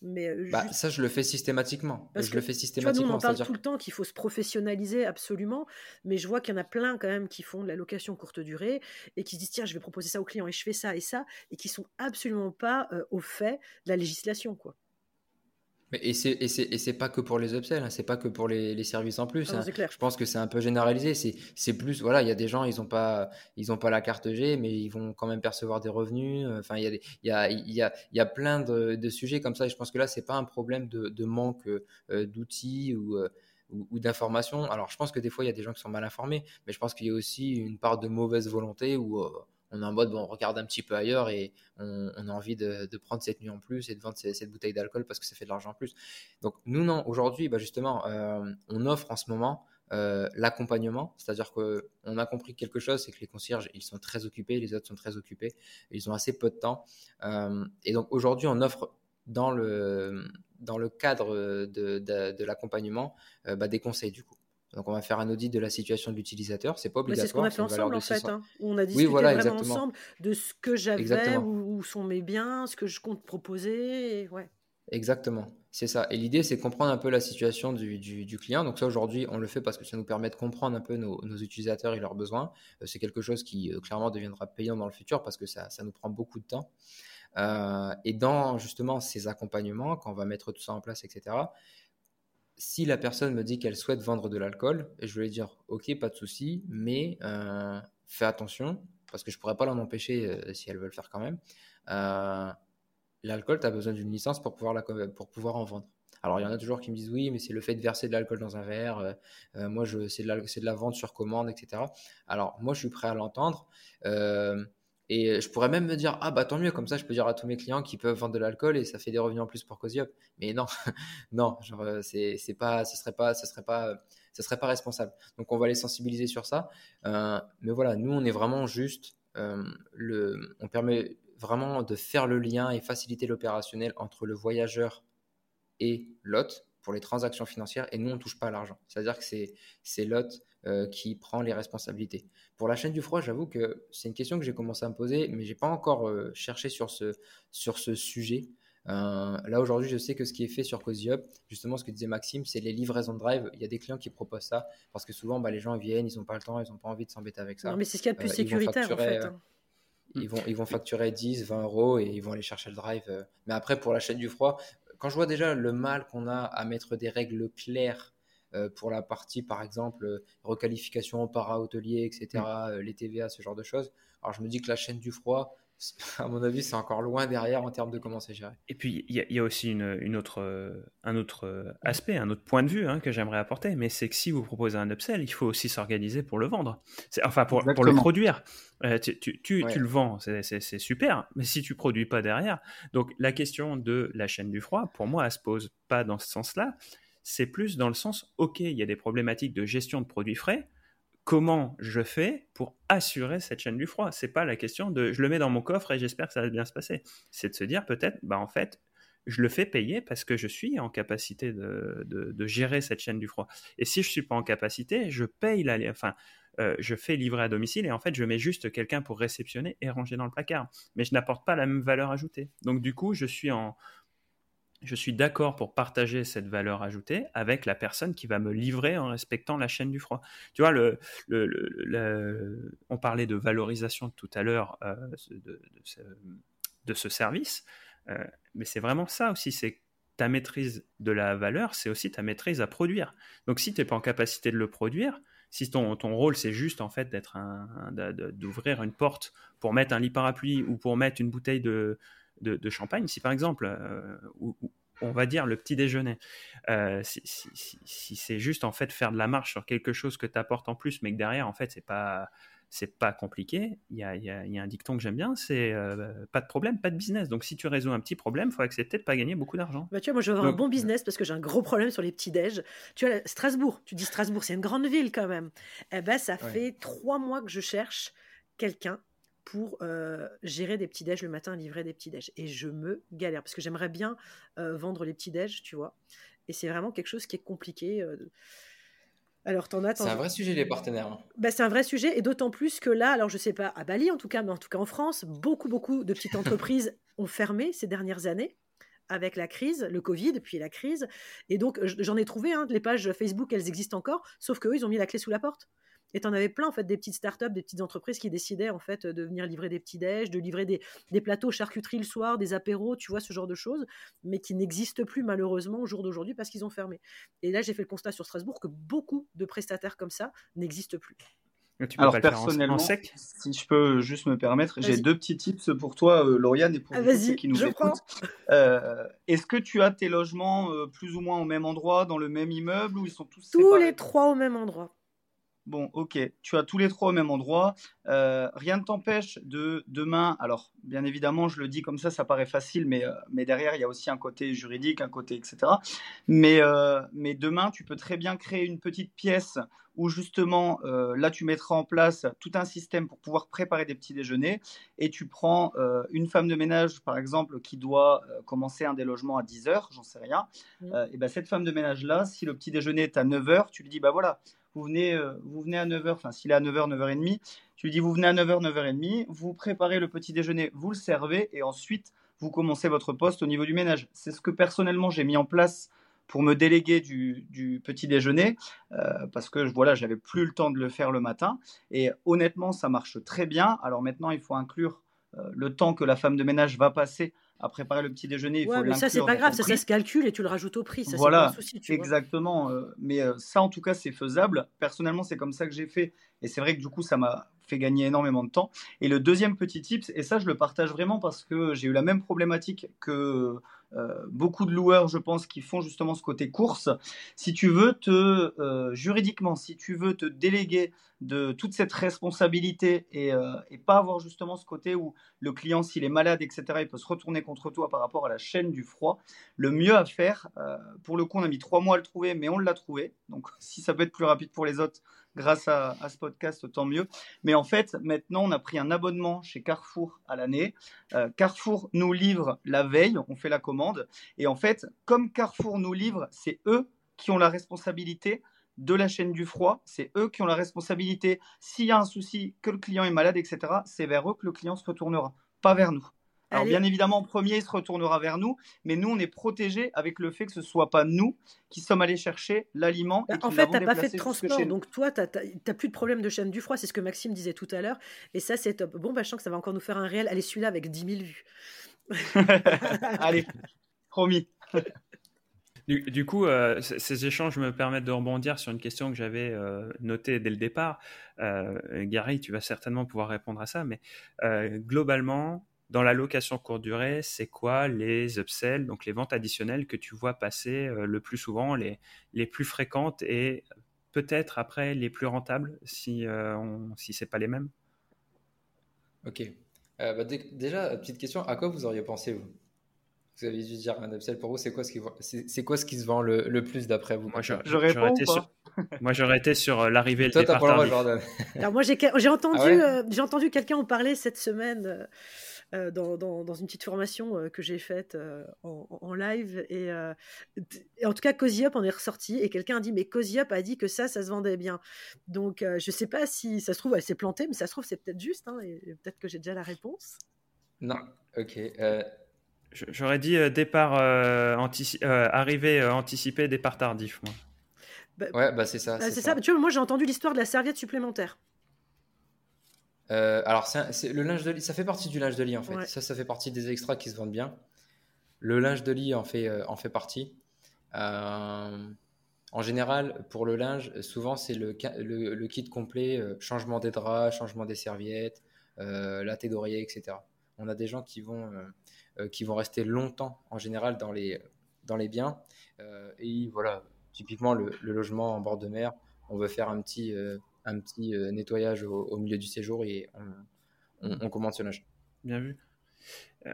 Mais bah, ça, je le fais systématiquement. je le fais systématiquement. nous, on en parle tout le temps qu'il faut se professionnaliser absolument, mais je vois qu'il y en a plein quand même qui font de la location courte durée et qui se disent tiens, je vais proposer ça aux clients et je fais ça et ça, et qui sont absolument pas au fait de la législation, quoi. Mais et c'est et c'est pas que pour les upsells, hein, c'est pas que pour les, les services en plus. Ah hein. Je pense que c'est un peu généralisé. C'est c'est plus voilà, il y a des gens ils ont pas ils ont pas la carte G, mais ils vont quand même percevoir des revenus. Enfin il y a il y a il y a il y a plein de, de, sujets comme ça. Et je pense que là c'est pas un problème de, de manque euh, d'outils ou euh, ou, ou d'informations. Alors je pense que des fois il y a des gens qui sont mal informés, mais je pense qu'il y a aussi une part de mauvaise volonté ou euh, on est en mode, bon, on regarde un petit peu ailleurs et on, a envie de, prendre cette nuit en plus et de vendre cette, bouteille d'alcool parce que ça fait de l'argent en plus. Donc nous, non, aujourd'hui, bah justement, euh, on offre en ce moment euh, l'accompagnement, c'est-à-dire qu'on a compris quelque chose, c'est que les concierges, ils sont très occupés, les autres sont très occupés, ils ont assez peu de temps. Euh, et donc aujourd'hui, on offre dans le, dans le cadre de, l'accompagnement bah, des conseils du coup. Donc on va faire un audit de la situation de l'utilisateur, c'est pas obligatoire. C'est ce qu'on a fait ensemble en fait. Hein, on a discuté vraiment ensemble de ce que j'avais, où, sont mes biens, ce que je compte proposer. ouais. Exactement, c'est ça. Et l'idée, c'est comprendre un peu la situation du, du, client. Donc ça, aujourd'hui, on le fait parce que ça nous permet de comprendre un peu nos, nos utilisateurs et leurs besoins. Euh, c'est quelque chose qui, euh, clairement, deviendra payant dans le futur parce que ça, ça nous prend beaucoup de temps. Euh, et dans, justement, ces accompagnements, quand on va mettre tout ça en place, etc., si la personne me dit qu'elle souhaite vendre de l'alcool, je vais lui dire ok, pas de souci, mais euh, fais attention parce que je pourrais pas l'en empêcher euh, si elle veut le faire quand même. Euh, l'alcool, tu as besoin d'une licence pour pouvoir, la, pour pouvoir en vendre. Alors, il y en a toujours qui me disent oui, mais c'est le fait de verser de l'alcool dans un verre. moi, c'est de, de la vente sur commande, etc. Alors, moi, je suis prêt à l'entendre. Et je pourrais même me dire, ah bah tant mieux, comme ça je peux dire à tous mes clients qu'ils peuvent vendre de l'alcool et ça fait des revenus en plus pour Cozyup. Mais non, [laughs] non, genre euh, c'est, c'est pas, ce serait pas, ce serait pas, ce serait pas responsable. Donc on va les sensibiliser sur ça. Euh, mais voilà, nous on est vraiment juste, euh, le, on permet vraiment de faire le lien et faciliter l'opérationnel entre le voyageur et l'hôte pour les transactions financières et nous on touche pas à l'argent. C'est-à-dire que c'est, c'est l'hôte euh, qui prend les responsabilités. Pour la chaîne du froid, j'avoue que c'est une question que j'ai commencé à me poser, mais j'ai pas encore euh, cherché sur ce, sur ce sujet. Euh, là aujourd'hui, je sais que ce qui est fait sur Cozy justement ce que disait Maxime, c'est les livraisons de drive. Il y a des clients qui proposent ça parce que souvent, bah, les gens viennent, ils n'ont pas le temps, ils n'ont pas envie de s'embêter avec ça. Non, mais c'est ce qu'il y a de plus sécuritaire en fait. Hein. Ils vont, ils vont facturer 10, 20 euros et ils vont aller chercher le drive. Mais après, pour la chaîne du froid, quand je vois déjà le mal qu'on a à mettre des règles claires pour la partie, par exemple, euh, requalification para-hôtelier, etc., mm. euh, les TVA, ce genre de choses. Alors je me dis que la chaîne du froid, [laughs] à mon avis, c'est encore loin derrière en termes de comment c'est géré. Et puis, il y, a aussi une, autre, un autre aspect, un autre point de vue hein, que j'aimerais apporter, mais c'est que si vous proposez un upsell, il faut aussi s'organiser pour le vendre. Enfin, pour, pour, le produire. tu, tu, tu, le vends, c'est super, mais si tu produis pas derrière. Donc, la question de la chaîne du froid, pour moi, elle se pose pas dans ce sens-là c'est plus dans le sens, ok, il y a des problématiques de gestion de produits frais, comment je fais pour assurer cette chaîne du froid? C'est pas la question de je le mets dans mon coffre et j'espère que ça va bien se passer. C'est de se dire peut-être, bah en fait, je le fais payer parce que je suis en capacité de, gérer cette chaîne du froid. Et si je suis pas en capacité, je paye la, enfin, euh, je fais livrer à domicile et en fait je mets juste quelqu'un pour réceptionner et ranger dans le placard. Mais je n'apporte pas la même valeur ajoutée. Donc du coup, je suis en, je suis d'accord pour partager cette valeur ajoutée avec la personne qui va me livrer en respectant la chaîne du froid. Tu vois, on parlait de valorisation tout à l'heure euh, de, ce, service, euh, mais c'est vraiment ça aussi, c'est ta maîtrise de la valeur, c'est aussi ta maîtrise à produire. Donc si tu n'es pas en capacité de le produire, si ton, ton rôle c'est juste en fait d'être d'ouvrir une porte pour mettre un lit parapluie ou pour mettre une bouteille de, de, champagne, si par exemple, euh, on va dire le petit déjeuner, euh, si, c'est juste en fait faire de la marche sur quelque chose que tu apportes en plus, mais que derrière en fait c'est pas c'est pas compliqué. Il y, a, un dicton que j'aime bien, c'est euh, pas de problème, pas de business. Donc si tu résous un petit problème, il faut accepter de pas gagner beaucoup d'argent. Bah, tu vois, moi je veux avoir un bon business parce que j'ai un gros problème sur les petits déj. Tu vois, Strasbourg, tu dis Strasbourg, c'est une grande ville quand même. Eh ben, ça fait trois mois que je cherche quelqu'un pour gérer des petits déj le matin, livrer des petits déj. Et je me galère parce que j'aimerais bien vendre les petits déj, tu vois. Et c'est vraiment quelque chose qui est compliqué. Alors, t'en as. C'est un vrai sujet, les partenaires. Hein. Bah, c'est un vrai sujet, et d'autant plus que là, alors je sais pas à Bali en tout cas, mais en tout cas en France, beaucoup, beaucoup de petites [laughs] entreprises ont fermé ces dernières années avec la crise, le Covid, puis la crise. Et donc, j'en ai trouvé, hein, les pages Facebook, elles existent encore, sauf qu'eux, ils ont mis la clé sous la porte. Et tu en avais plein, en fait, des petites startups, des petites entreprises qui décidaient, en fait, de venir livrer des petits déj, de livrer des, des, plateaux charcuterie le soir, des apéros, tu vois, ce genre de choses, mais qui n'existent plus, malheureusement, au jour d'aujourd'hui, parce qu'ils ont fermé. Et là, j'ai fait le constat sur Strasbourg que beaucoup de prestataires comme ça n'existent plus. Alors personnellement, si je peux juste me permettre, j'ai deux petits tips pour toi, euh, Lauriane, et pour ah, ceux qui nous écoutent. Euh, Est-ce que tu as tes logements euh, plus ou moins au même endroit, dans le même immeuble, ou ils sont tous Tous les trois au même endroit. Bon, ok, tu as tous les trois au même endroit. Euh, rien ne t'empêche de demain. Alors, bien évidemment, je le dis comme ça, ça paraît facile, mais, euh, mais derrière, il y a aussi un côté juridique, un côté, etc. Mais, euh, mais demain, tu peux très bien créer une petite pièce où justement, là, tu mettras en place tout un système pour pouvoir préparer des petits déjeuners. Et tu prends une femme de ménage, par exemple, qui doit commencer un délogement à 10 heures, j'en sais rien. Mmh. et ben, cette femme de ménage-là, si le petit déjeuner est à 9 heures, tu lui dis, bah voilà vous venez, euh, vous venez à 9h, enfin s'il est à 9h, 9h30, tu lui dis vous venez à 9h, 9h30, vous préparez le petit déjeuner, vous le servez et ensuite vous commencez votre poste au niveau du ménage. C'est ce que personnellement j'ai mis en place pour me déléguer du, petit déjeuner euh, parce que voilà, j'avais plus le temps de le faire le matin et honnêtement ça marche très bien. Alors maintenant il faut inclure euh, le temps que la femme de ménage va passer à préparer le petit déjeuner. Il ouais, mais ça, c'est pas grave, ça, ça, se calcule et tu le rajoutes au prix. Ça, voilà, pas un souci, exactement. Euh, mais euh, ça, en tout cas, c'est faisable. Personnellement, c'est comme ça que j'ai fait. Et c'est vrai que du coup, ça m'a fait gagner énormément de temps. Et le deuxième petit tip, et ça, je le partage vraiment parce que j'ai eu la même problématique que euh, beaucoup de loueurs, je pense, qui font justement ce côté course. Si tu veux te, juridiquement, si tu veux te déléguer de toute cette responsabilité et, et, pas avoir justement ce côté où le client, s'il est malade, etc., il peut se retourner contre toi par rapport à la chaîne du froid. Le mieux à faire, euh, pour le coup, on a mis trois mois à le trouver, mais on l'a trouvé. Donc, [laughs] si ça peut être plus rapide pour les autres, grâce à, ce podcast, tant mieux. Mais en fait, maintenant, on a pris un abonnement chez Carrefour à l'année. Euh, Carrefour nous livre la veille, on fait la commande. Et en fait, comme Carrefour nous livre, c'est eux qui ont la responsabilité de la chaîne du froid. C'est eux qui ont la responsabilité. S'il y a un souci, que le client est malade, etc., c'est vers eux que le client se retournera, pas vers nous. Alors bien évidemment, en premier, il se retournera vers nous, mais nous, on est protégés avec le fait que ce soit pas nous qui sommes allés chercher l'aliment. Bah, en fait, tu n'as pas fait de transport, donc toi, tu n'as plus de problème de chaîne du froid, c'est ce que Maxime disait tout à l'heure, et ça, c'est top. Bon, bah, je sens que ça va encore nous faire un réel. Allez, celui-là avec 10 000 vues. [laughs] Allez, promis. [laughs] Du, coup, euh, ces échanges me permettent de rebondir sur une question que j'avais euh, notée dès le départ. Euh, Gary, tu vas certainement pouvoir répondre à ça, mais globalement, dans la location courte durée, c'est quoi les upsells, donc les ventes additionnelles que tu vois passer le plus souvent, les, les plus fréquentes et peut-être après les plus rentables si, on, si ce n'est pas les mêmes? Ok. Bah, déjà, petite question, à quoi vous auriez pensé vous? Vous avez dû dire un upsell pour vous, c'est quoi ce qui, c'est quoi ce qui se vend le, plus d'après vous? Moi, j'aurais été sur, moi, j'aurais été sur euh, l'arrivée le départ Alors moi, j'ai entendu, ah euh, j'ai entendu quelqu'un en parler cette semaine. Euh, dans, dans, une petite formation que j'ai faite en, live. Et, en tout cas, Cozy Up en est ressorti. Et quelqu'un a dit Mais Cozy Up a dit que ça, ça se vendait bien. Donc, je ne sais pas si ça se trouve, elle s'est plantée, mais ça se trouve, c'est peut-être juste. Hein, et, peut-être que j'ai déjà la réponse. Non, ok. J'aurais dit euh, départ euh, euh, arrivée anticipée, départ tardif, moi. Bah, ouais, bah c'est ça. Bah, c'est ça. Tu vois, moi j'ai entendu l'histoire de la serviette supplémentaire. Alors, c'est le linge de lit, ça fait partie du linge de lit en fait. Ça, ça fait partie des extras qui se vendent bien. Le linge de lit en fait, en fait partie. en général, pour le linge, souvent c'est le, le, le, kit complet changement des draps, changement des serviettes, la d'oreiller, etc. On a des gens qui vont euh, qui vont rester longtemps en général dans les, dans les biens. Euh, et voilà, typiquement le, logement en bord de mer, on veut faire un petit, euh, un petit nettoyage au, milieu du séjour et on, on, commande ce linge. Bien vu.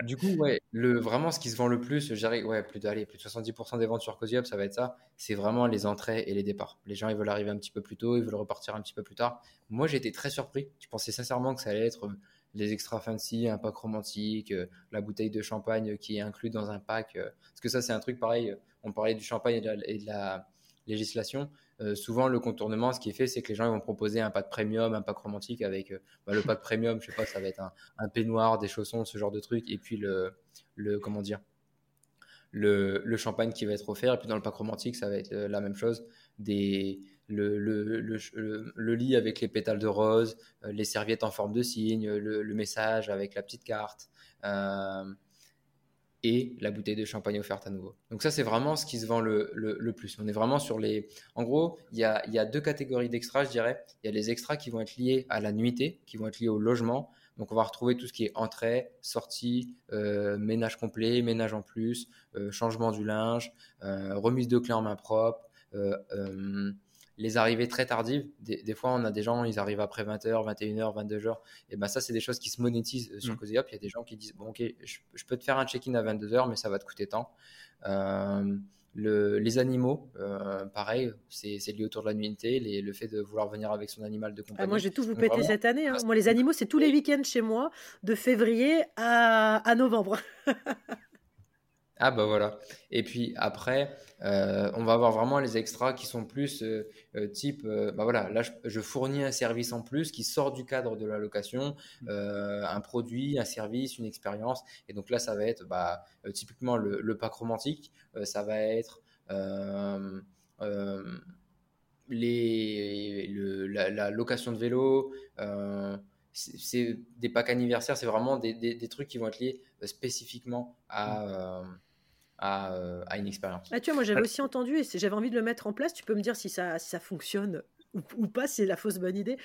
Du coup, ouais, le, vraiment ce qui se vend le plus, ouais, plus, de, plus de 70% des ventes sur Cozy ça va être ça. C'est vraiment les entrées et les départs. Les gens, ils veulent arriver un petit peu plus tôt, ils veulent repartir un petit peu plus tard. Moi, j'ai été très surpris. Je pensais sincèrement que ça allait être les extra fancy, un pack romantique, la bouteille de champagne qui est inclue dans un pack. parce que ça, c'est un truc pareil. On parlait du champagne et de la, législation. Souvent, le contournement, ce qui est fait, c'est que les gens vont proposer un pack premium, un pack romantique avec bah, le pack premium, je sais pas, ça va être un, peignoir, des chaussons, ce genre de truc, et puis le, le comment dire, le, champagne qui va être offert. Et puis dans le pack romantique, ça va être euh, la même chose. Des, le, le, lit avec les pétales de rose, euh, les serviettes en forme de cygne, le, message avec la petite carte. Euh, et la bouteille de champagne offerte à nouveau. Donc ça, c'est vraiment ce qui se vend le, plus. On est vraiment sur les... En gros, il y a, y a deux catégories d'extras, je dirais. Il y a les extras qui vont être liés à la nuitée, qui vont être liés au logement. Donc on va retrouver tout ce qui est entrée, sortie, euh, ménage complet, ménage en plus, euh, changement du linge, euh, remise de clés en main propre, les arrivées très tardives. Des, fois, on a des gens, ils arrivent après 20h, 21h, 22h. Et ben ça, c'est des choses qui se monétisent sur mmh. Il y a des gens qui disent, bon ok, je, je peux te faire un check-in à 22h, mais ça va te coûter tant les animaux, euh, pareil, c'est lié autour de la nuitée, le fait de vouloir venir avec son animal de compagnie. Ah, moi, j'ai tout vous péter cette année. Hein. Moi, les animaux, c'est tous les week-ends chez moi, de février à novembre. [laughs] Ah bah voilà. Et puis après, euh, on va avoir vraiment les extras qui sont plus euh, euh, type, bah voilà, là je, fournis un service en plus qui sort du cadre de la location, mmh. un produit, un service, une expérience. Et donc là, ça va être bah, typiquement le, pack romantique, ça va être les, la, location de vélo. c'est des packs anniversaires, c'est vraiment des, des, trucs qui vont être liés spécifiquement à, Euh, à, une expérience. Ah, tu vois, moi j'avais aussi entendu et j'avais envie de le mettre en place. Tu peux me dire si ça, ça fonctionne ou, pas, c'est la fausse bonne idée.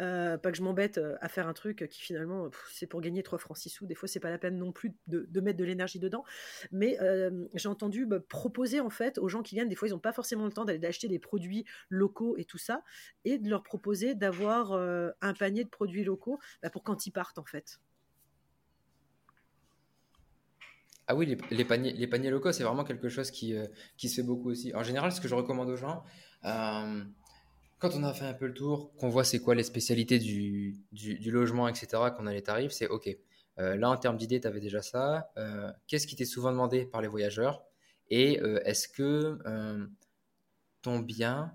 Euh, pas que je m'embête euh, à faire un truc qui finalement c'est pour gagner 3 francs 6 sous. Des fois, c'est pas la peine non plus de, mettre de l'énergie dedans. Mais j'ai entendu bah, proposer en fait aux gens qui viennent, des fois ils n'ont pas forcément le temps d'aller d'acheter des produits locaux et tout ça, et de leur proposer d'avoir un panier de produits locaux bah, pour quand ils partent en fait. Ah oui, les, paniers, les paniers locaux, c'est vraiment quelque chose qui, euh, qui se fait beaucoup aussi. En général, ce que je recommande aux gens, euh, quand on a fait un peu le tour, qu'on voit c'est quoi les spécialités du, du, logement, etc., qu'on a les tarifs, c'est OK. Euh, là, en termes d'idées, tu avais déjà ça. Qu'est-ce qui t'est souvent demandé par les voyageurs? Et est-ce que ton bien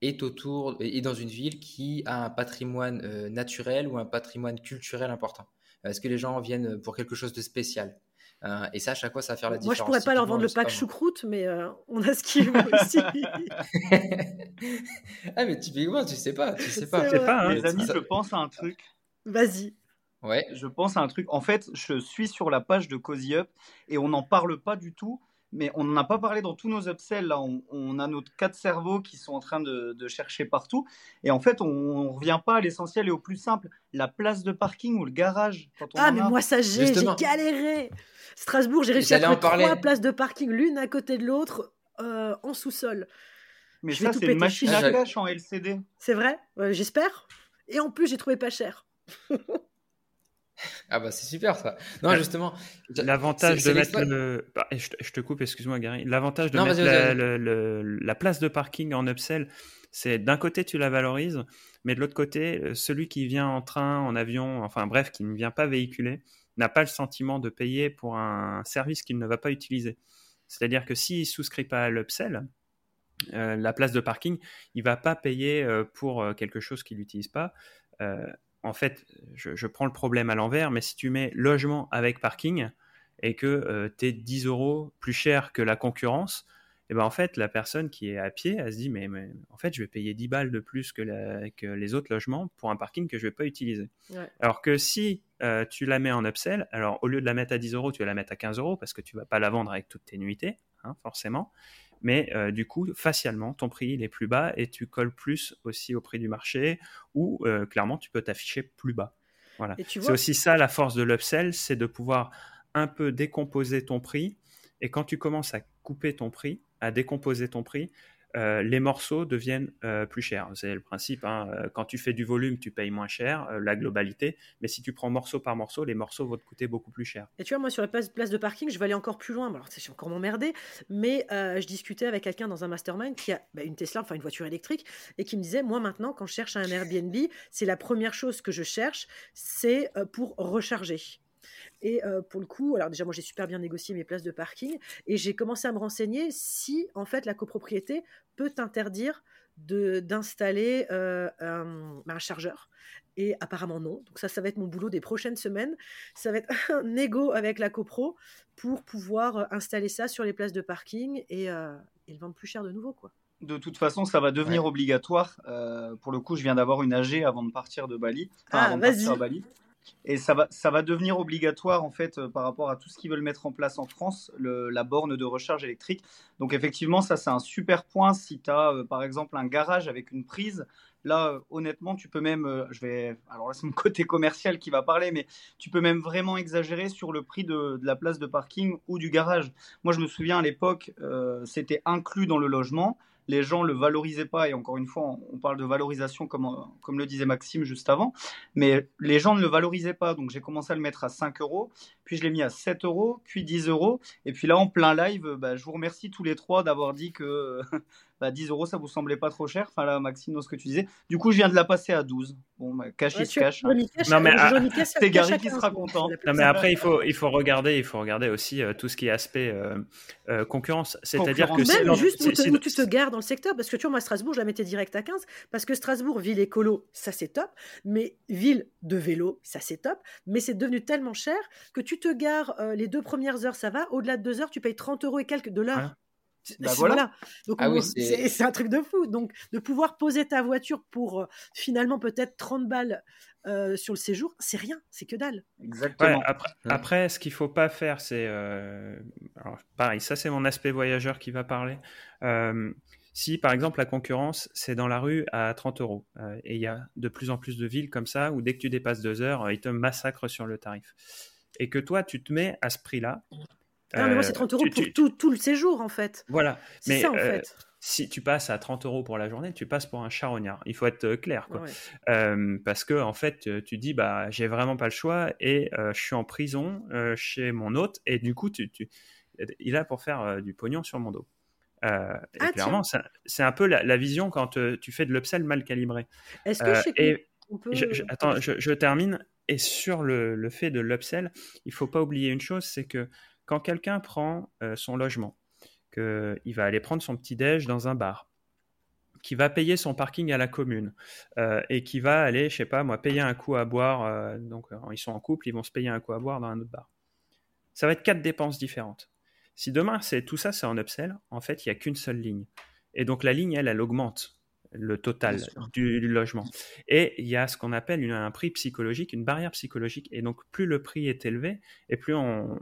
est autour et dans une ville qui a un patrimoine naturel ou un patrimoine culturel important? Est-ce que les gens viennent pour quelque chose de spécial? Euh, et ça, à chaque fois, ça va faire la différence. Moi, je pourrais pas leur vendre le pack choucroute, mais euh, on a ce qu'il veut aussi. [laughs] ah, mais typiquement, tu sais pas. Tu sais pas. pas hein. Les amis, je pense à un truc. Vas-y. Ouais. Je pense à un truc. En fait, je suis sur la page de Cozy Up et on n'en parle pas du tout mais on n'en a pas parlé dans tous nos upsells. Là, on, a nos quatre cerveaux qui sont en train de, chercher partout. Et en fait, on ne revient pas à l'essentiel et au plus simple la place de parking ou le garage. ah, mais moi, ça, j'ai galéré. Strasbourg, j'ai réussi à trouver trois places de parking, l'une à côté de l'autre, euh, en sous-sol. Mais ça, c'est une machine à cash en LCD. C'est vrai? J'espère. Et en plus, j'ai trouvé pas cher. [laughs] Ah bah c'est super ça. Non justement. L'avantage de mettre le. Bah, je, te coupe, excuse-moi Gary. L'avantage de mettre la, la, place de parking en upsell, c'est d'un côté tu la valorises, mais de l'autre côté, euh, celui qui vient en train, en avion, enfin bref, qui ne vient pas véhiculer, n'a pas le sentiment de payer pour un service qu'il ne va pas utiliser. C'est-à-dire que s'il souscrit pas à l'upsell, euh, la place de parking, il va pas payer euh, pour quelque chose qu'il n'utilise pas en fait, je, prends le problème à l'envers, mais si tu mets logement avec parking et que tu es 10 euros plus cher que la concurrence, et eh ben en fait, la personne qui est à pied, elle se dit, mais, en fait, je vais payer 10 balles de plus que, les autres logements pour un parking que je ne vais pas utiliser. Alors que si euh, tu la mets en upsell, alors au lieu de la mettre à 10 euros, tu vas la mettre à 15 euros parce que tu ne vas pas la vendre avec toutes tes nuitées, hein, forcément mais euh, du coup, facialement, ton prix il est plus bas et tu colles plus aussi au prix du marché ou euh, clairement, tu peux t'afficher plus bas. Voilà. C'est aussi ça la force de l'upsell, c'est de pouvoir un peu décomposer ton prix. Et quand tu commences à couper ton prix, à décomposer ton prix, euh, les morceaux deviennent euh, plus chers. C'est le principe. Hein. Euh, quand tu fais du volume, tu payes moins cher, la globalité. Mais si tu prends morceau par morceau, les morceaux vont te coûter beaucoup plus cher. Et tu vois, moi, sur la place, de parking, je vais aller encore plus loin. Alors, c'est encore m'emmerder. Mais je discutais avec quelqu'un dans un mastermind qui a bah, une Tesla, enfin une voiture électrique, et qui me disait Moi, maintenant, quand je cherche un Airbnb, c'est la première chose que je cherche, c'est pour recharger. Et pour le coup, alors déjà, moi, j'ai super bien négocié mes places de parking et j'ai commencé à me renseigner si, en fait, la copropriété peut interdire d'installer un, un, chargeur. Et apparemment non. Donc ça, ça va être mon boulot des prochaines semaines. Ça va être [laughs] un négo avec la copro pour pouvoir installer ça sur les places de parking et, et le vendre plus cher de nouveau, quoi. De toute façon, ça va devenir obligatoire. pour le coup, je viin d'avoir une AG avant de partir de Bali. ah, vas-y. Bali. Et ça va, ça va devenir obligatoire en fait euh, par rapport à tout ce qu'ils veulent mettre en place en France, la borne de recharge électrique. Donc effectivement, ça c'est un super point si tu as euh, par exemple un garage avec une prise. Là, euh, honnêtement, tu peux même, je vais, alors là c'est mon côté commercial qui va parler, mais tu peux même vraiment exagérer sur le prix de la place de parking ou du garage. Moi, je me souviens à l'époque, c'était inclus dans le logement les gens le valorisaient pas. Et encore une fois, on parle de valorisation comme, comme le disait Maxime juste avant. Mais les gens ne le valorisaient pas. Donc j'ai commencé à le mettre à 5 euros, puis je l'ai mis à 7 euros, puis 10 euros. Et puis là, en plein live, bah, je vous remercie tous les trois d'avoir dit que bah, 10 euros, ça vous semblait pas trop cher. Enfin là, Maxime, dans ce que tu disais. Du coup, je viens de la passer à 12. Bon, bah, cash ouais, se cache. Non, mais c'est Gary qui sera content. Non, mais après, il faut, il faut regarder, il faut regarder aussi euh, tout ce qui est aspect euh, euh, concurrence. C'est-à-dire que même juste où, tu te gares dans le secteur, parce que tu vois, moi, Strasbourg, je la mettais direct à 15, parce que Strasbourg, ville écolo, ça c'est top, mais ville de vélo, ça c'est top, mais c'est devenu tellement cher que tu te gares les deux premières heures, ça va, au-delà de deux heures, tu payes 30 euros et quelques de l'heure. Bah voilà. Donc ah c'est un truc de fou. Donc de pouvoir poser ta voiture pour euh, finalement peut-être 30 balles euh, sur le séjour, c'est rien, c'est que dalle. Exactement. après, ce qu'il faut pas faire, c'est euh, pareil. Ça, c'est mon aspect voyageur qui va parler. si par exemple la concurrence, c'est dans la rue à 30 euros, et il y a de plus en plus de villes comme ça où dès que tu dépasses deux heures, ils te massacrent sur le tarif. Et que toi, tu te mets à ce prix-là, non, mais moi, c'est 30 euros pour Tout, tout, le séjour, en fait. Voilà. Mais ça, en euh, fait. si tu passes à 30 euros pour la journée, tu passes pour un charognard. Il faut être euh, clair, quoi. Euh, parce que, en fait, tu dis, bah, j'ai vraiment pas le choix et je suis en prison chez mon hôte et du coup, tu, tu... il a pour faire du pognon sur mon dos. ah, et clairement, c'est un peu la, vision quand tu fais de l'upsell mal calibré. Est-ce que chez et on peut... je, attends, je, je, termine. Et sur le, le fait de l'upsell, il faut pas oublier une chose, c'est que quand quelqu'un prend euh, son logement, qu'il va aller prendre son petit-déj dans un bar, qui va payer son parking à la commune euh, et qui va aller, je sais pas moi, payer un coup à boire, euh, donc ils sont en couple, ils vont se payer un coup à boire dans un autre bar. Ça va être quatre dépenses différentes. Si demain c'est tout ça c'est en upsell, en fait il n'y a qu'une seule ligne. Et donc la ligne, elle, elle augmente le total du, logement. Et il y a ce qu'on appelle un prix psychologique, une barrière psychologique. Et donc plus le prix est élevé, et plus on,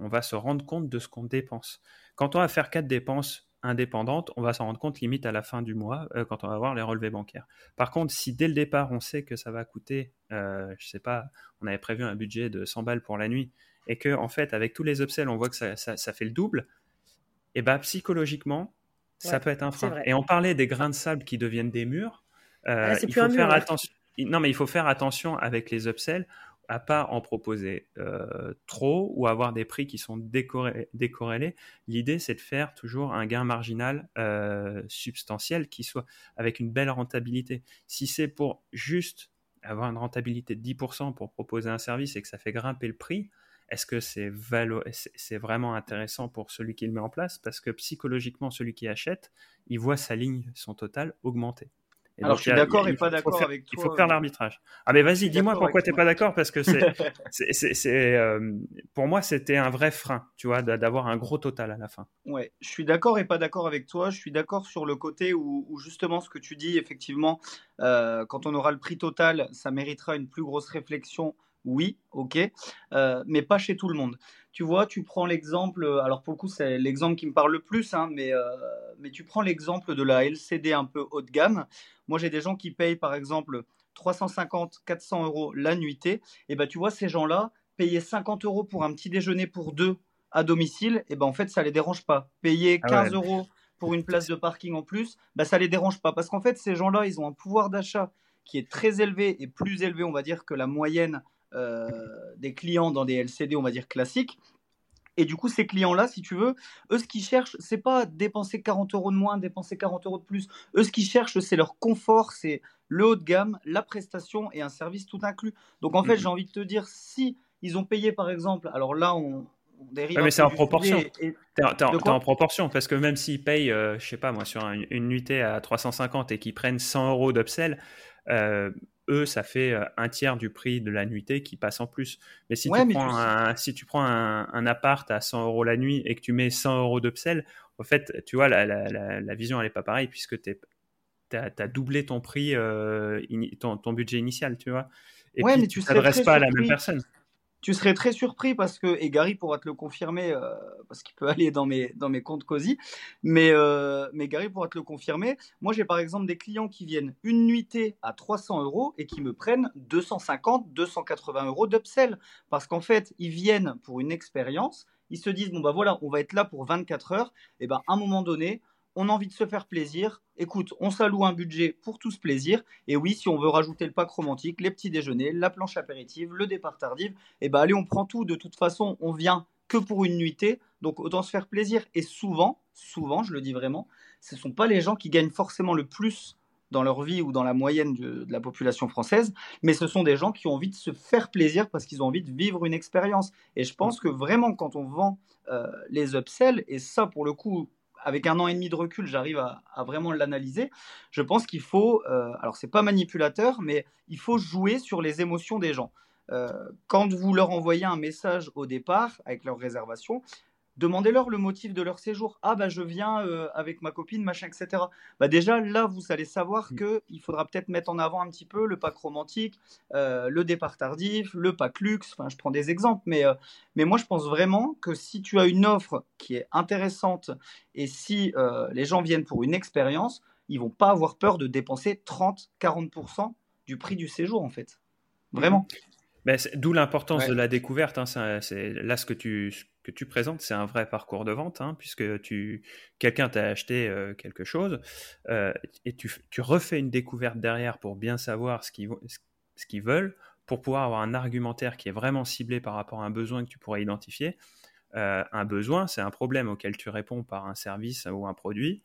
on va se rendre compte de ce qu'on dépense. Quand on va faire quatre dépenses indépendantes, on va s'en rendre compte limite à la fin du mois euh, quand on va voir les relevés bancaires. Par contre, si dès le départ on sait que ça va coûter, euh, je sais pas, on avait prévu un budget de 100 balles pour la nuit et que en fait avec tous les upsells on voit que ça, fait le double, et eh bah psychologiquement ça peut être un frein. Et on parlait des grains de sable qui deviennent des murs. Euh, ah, il faut faire attention. Non, mais il faut faire attention avec les upsells à pas en proposer euh, trop ou avoir des prix qui sont décorrélés. L'idée, c'est de faire toujours un gain marginal euh, substantiel qui soit avec une belle rentabilité. Si c'est pour juste avoir une rentabilité de 10% pour proposer un service et que ça fait grimper le prix, est-ce que c'est c'est vraiment intéressant pour celui qui le met en place? Parce que psychologiquement, celui qui achète, il voit sa ligne, son total augmenter. Alors, je suis d'accord et pas d'accord avec toi. Il faut faire euh, l'arbitrage. Ah, mais vas-y, dis-moi pourquoi tu n'es pas d'accord, parce que [laughs] c'est, euh, pour moi, c'était un vrai frein, tu vois, d'avoir un gros total à la fin. Ouais, je suis d'accord et pas d'accord avec toi. Je suis d'accord sur le côté où, justement, ce que tu dis, effectivement, euh, quand on aura le prix total, ça méritera une plus grosse réflexion oui, ok, euh, mais pas chez tout le monde. Tu vois, tu prends l'exemple, alors pour le coup, c'est l'exemple qui me parle le plus, hein, mais, euh, mais tu prends l'exemple de la LCD un peu haut de gamme. Moi, j'ai des gens qui payent par exemple 350, 400 euros la nuitée. Et ben, tu vois, ces gens-là, payer 50 euros pour un petit déjeuner pour deux à domicile, et ben en fait, ça les dérange pas. Payer 15 ah euros pour une place de parking en plus, bah, ça les dérange pas. Parce qu'en fait, ces gens-là, ils ont un pouvoir d'achat qui est très élevé et plus élevé, on va dire, que la moyenne des clients dans des LCD, on va dire, classiques. Et du coup, ces clients-là, si tu veux, eux, ce qu'ils cherchent, c'est pas dépenser 40 euros de moins, dépenser 40 euros de plus. Eux, ce qu'ils cherchent, c'est leur confort, c'est le haut de gamme, la prestation et un service tout inclus. Donc, en fait, mhm. j'ai envie de te dire, si ils ont payé, par exemple, alors là, on, dérive. mais c'est en proportion. T'es en, proportion, parce que même s'ils payent, euh, je sais pas moi, sur une nuitée à 350 et qu'ils prennent 100 euros d'upsell, euh, eux, ça fait euh, un tiers du prix de la nuitée qui passe en plus. Mais si, tu, prends un, si tu prends un, appart à 100 euros la nuit et que tu mets 100 euros d'upsell, en fait, tu vois, la, la, la, vision, elle n'est pas pareille puisque tu as, doublé ton prix, euh, ton, ton, budget initial, tu vois. Et puis, mais tu ne t'adresses pas à la même personne tu serais très surpris parce que, et Gary pourra te le confirmer, euh, parce qu'il peut [laughs] aller dans mes, comptes COSI, mais, euh, mais Gary pourra te le confirmer. Moi, j'ai par exemple des clients qui viennent une nuitée à 300 euros et qui me prennent 250, 280 euros d'upsell. Parce qu'en fait, ils viennent pour une expérience, ils se disent, bon, bah voilà, on va être là pour 24 heures, et ben à un moment donné, on a envie de se faire plaisir. Écoute, on s'alloue un budget pour tout ce plaisir. Et oui, si on veut rajouter le pack romantique, les petits déjeuners, la planche apéritive, le départ tardif, eh ben allez, on prend tout. De toute façon, on vient que pour une nuitée, donc autant se faire plaisir. Et souvent, souvent, je le dis vraiment, ce ne sont pas les gens qui gagnent forcément le plus dans leur vie ou dans la moyenne de, la population française, mais ce sont des gens qui ont envie de se faire plaisir parce qu'ils ont envie de vivre une expérience. Et je pense que vraiment, quand on vend euh, les upsells, et ça pour le coup, avec un an et demi de recul, j'arrive à, vraiment l'analyser. Je pense qu'il faut, euh, alors c'est pas manipulateur, mais il faut jouer sur les émotions des gens. Euh, quand vous leur envoyez un message au départ avec leur réservation, Demandez-leur le motif de leur séjour. Ah bah je viens euh, avec ma copine, machin, etc. Bah déjà là vous allez savoir mm. que il faudra peut-être mettre en avant un petit peu le pack romantique, euh, le départ tardif, le pack luxe. Enfin je prends des exemples, mais euh, mais moi je pense vraiment que si tu as une offre qui est intéressante et si les gens viennent pour une expérience, ils vont pas avoir peur de dépenser 30-40% du prix du séjour en fait. Vraiment. D'où l'importance de la découverte. Hein. C'est là ce que tu que tu présentes, c'est un vrai parcours de vente, hein, puisque tu, quelqu'un t'a acheté euh, quelque chose euh, et tu, refais une découverte derrière pour bien savoir ce qu'ils, ce qu'ils veulent, pour pouvoir avoir un argumentaire qui est vraiment ciblé par rapport à un besoin que tu pourrais identifier. Euh, un besoin, c'est un problème auquel tu réponds par un service ou un produit.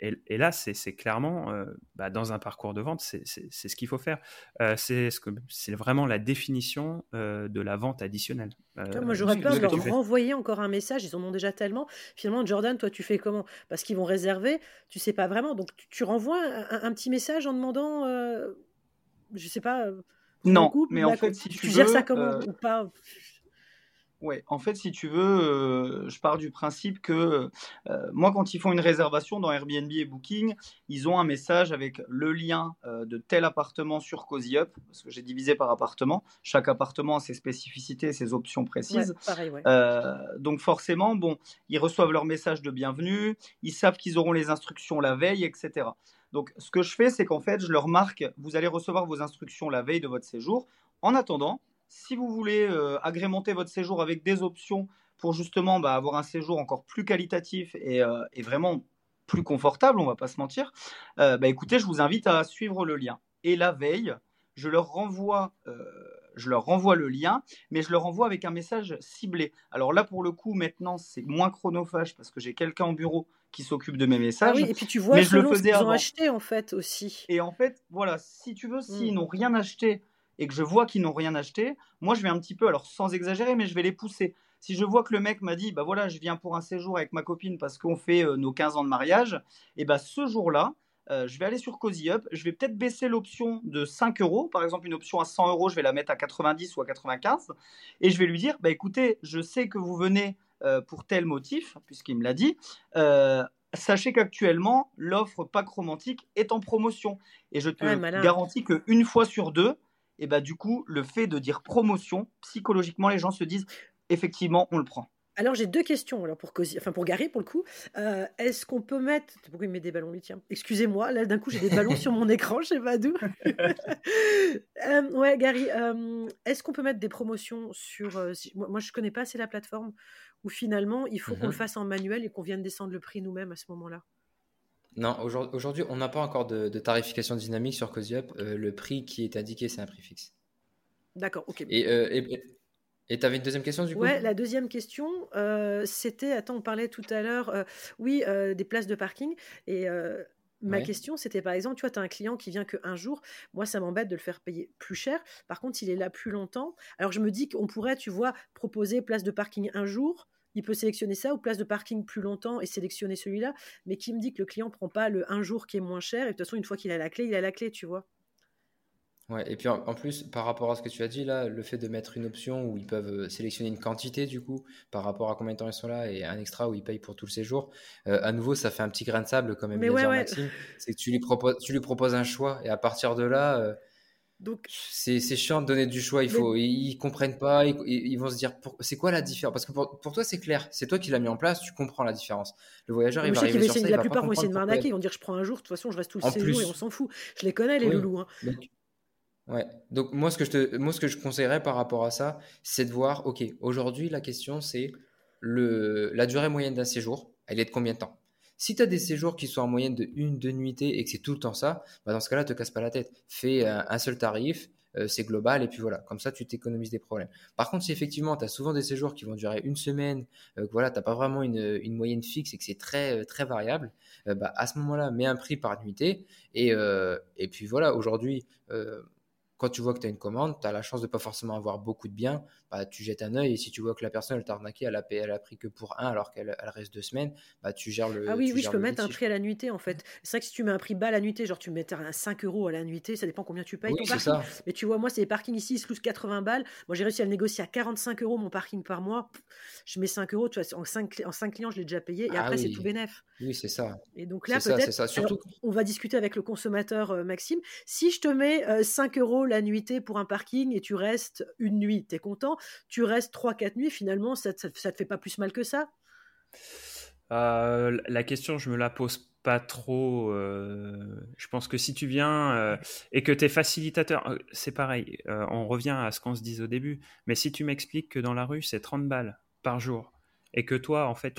Et, là, c'est clairement, euh, bah, dans un parcours de vente, c'est ce qu'il faut faire. Euh, c'est ce vraiment la définition euh, de la vente additionnelle. moi, j'aurais peur de leur renvoyer encore un message. Ils en ont déjà tellement. Finalement, Jordan, toi, tu fais comment? Parce qu'ils vont réserver. Tu sais pas vraiment. Donc, tu, renvoies un, petit message en demandant, je sais pas. non, mais en fait, si tu, tu gères ça comment ou pas? Ouais, en fait, si tu veux, euh, je pars du principe que euh, moi, quand ils font une réservation dans Airbnb et Booking, ils ont un message avec le lien euh, de tel appartement sur Cozy Up, parce que j'ai divisé par appartement. Chaque appartement a ses spécificités, ses options précises. donc forcément, bon, ils reçoivent leur message de bienvenue, ils savent qu'ils auront les instructions la veille, etc. Donc, ce que je fais, c'est qu'en fait, je leur marque, vous allez recevoir vos instructions la veille de votre séjour. En attendant, si vous voulez euh, agrémenter votre séjour avec des options pour justement bah, avoir un séjour encore plus qualitatif euh, et, vraiment plus confortable, on va pas se mentir, euh, bah, écoutez, je vous invite à suivre le lien. Et la veille, je leur renvoie, je leur renvoie le lien, mais je leur renvoie avec un message ciblé. Alors là, pour le coup, maintenant, c'est moins chronophage parce que j'ai quelqu'un au bureau qui s'occupe de mes ah messages. oui, et puis tu vois mais je le faisais ce qu'ils ont acheté en fait aussi. Et en fait, voilà, si tu veux, s'ils mm. n'ont rien acheté et que je vois qu'ils n'ont rien acheté, moi je vais un petit peu, alors sans exagérer, mais je vais les pousser. Si je vois que le mec m'a dit, bah voilà, je viens pour un séjour avec ma copine parce qu'on fait euh, nos 15 ans de mariage, et bah ce jour-là, euh, je vais aller sur Cozy Up, je vais peut-être baisser l'option de 5 euros, par exemple une option à 100 euros, je vais la mettre à 90 ou à 95, et je vais lui dire, bah écoutez, je sais que vous venez euh, pour tel motif, puisqu'il me l'a dit, sachez qu'actuellement, l'offre pack romantique est en promotion. Et je te garantis qu'une fois sur deux, et bah du coup, le fait de dire promotion, psychologiquement, les gens se disent effectivement, on le prend. Alors j'ai deux questions alors pour enfin pour Gary pour le coup. Euh, est-ce qu'on peut mettre pourquoi il met des ballons lui tiens Excusez-moi là d'un coup j'ai des ballons [laughs] sur mon écran je sais pas d'où. [laughs] Euh, ouais Gary, euh, est-ce qu'on peut mettre des promotions sur moi, moi, je connais pas assez la plateforme où finalement il faut qu'on le mhm. fasse en manuel et qu'on vienne descendre le prix nous-mêmes à ce moment-là? Non, aujourd'hui on n'a pas encore de, tarification dynamique sur CozyUp. le prix qui est indiqué c'est un prix fixe. D'accord, ok. Et, et tu avais une deuxième question du coup? Ouais, la deuxième question, euh, c'était, attends, on parlait tout à l'heure, euh, oui, euh, des places de parking. Et ma question, c'était par exemple, tu vois, tu as un client qui vient qu'un jour. Moi, ça m'embête de le faire payer plus cher. Par contre, il est là plus longtemps. Alors, je me dis qu'on pourrait, tu vois, proposer place de parking un jour. Il peut sélectionner ça ou place de parking plus longtemps et sélectionner celui-là. Mais qui me dit que le client prend pas le un jour qui est moins cher et de toute façon, une fois qu'il a la clé, il a la clé, tu vois. Ouais, et puis en, plus, par rapport à ce que tu as dit là, le fait de mettre une option où ils peuvent euh, sélectionner une quantité du coup, par rapport à combien de temps ils sont là, et un extra où ils payent pour tout le séjour, euh, à nouveau, ça fait un petit grain de sable quand même. Mais ouais, Maxime, c'est que tu lui, proposes, tu lui proposes un choix, et à partir de là, euh, donc c'est chiant de donner du choix. Il faut, ils, comprennent pas, ils, vont se dire, c'est quoi la différence? Parce que pour, toi, c'est clair, c'est toi qui l'as mis en place, tu comprends la différence. Le voyageur, il va arriver sur ça, La plupart vont essayer de m'arnaquer, ils vont dire, je prends un jour, de toute façon, je reste tout le séjour et on s'en fout. Je les connais les loulous. Hein. Ouais. Donc moi ce que je te, moi ce que je conseillerais par rapport à ça, c'est de voir, ok, aujourd'hui la question c'est le la durée moyenne d'un séjour, elle est de combien de temps? Si tu as des séjours qui sont en moyenne de une, deux nuitées et que c'est tout le temps ça, bah dans ce cas-là, te casse pas la tête. Fais un, seul tarif, euh, c'est global et puis voilà, comme ça tu t'économises des problèmes. Par contre, si effectivement tu as souvent des séjours qui vont durer une semaine, euh, voilà, t'as pas vraiment une, moyenne fixe et que c'est très euh, très variable, bah à ce moment-là, mets un prix par nuitée et et puis voilà, aujourd'hui quand tu vois que tu as une commande, tu as la chance de pas forcément avoir beaucoup de biens, bah, tu jettes un œil et si tu vois que la personne elle t'a arnaqué, elle a, payé, elle a pris que pour un alors qu'elle reste deux semaines, bah, tu gères le. Ah oui, oui, je peux mettre un prix à la nuitée en fait. C'est vrai que si tu mets un prix bas à la nuitée, genre tu mets un 5 euros à la nuitée, ça dépend combien tu payes ton parking. Mais tu vois, moi, c'est les parkings ici, ils se 80 balles. Moi, j'ai réussi à le négocier à 45 euros mon parking par mois. Je mets 5 euros, tu vois, en 5, en 5 clients, je l'ai déjà payé et ah après, c'est tout bénef. Oui, c'est ça. Et donc là, peut-être, Surtout... on va discuter avec le consommateur, euh, Maxime. Si je te mets 5 euh, euros la nuitée pour un parking et tu restes une nuit, tu es content. Tu restes 3-4 nuits, finalement, ça, ça, te fait pas plus mal que ça? Euh, La question, je me la pose pas trop. je pense que si tu viens et que tu es facilitateur, c'est pareil, on revient à ce qu'on se disait au début, mais si tu m'expliques que dans la rue, c'est 30 balles par jour et que toi, en fait,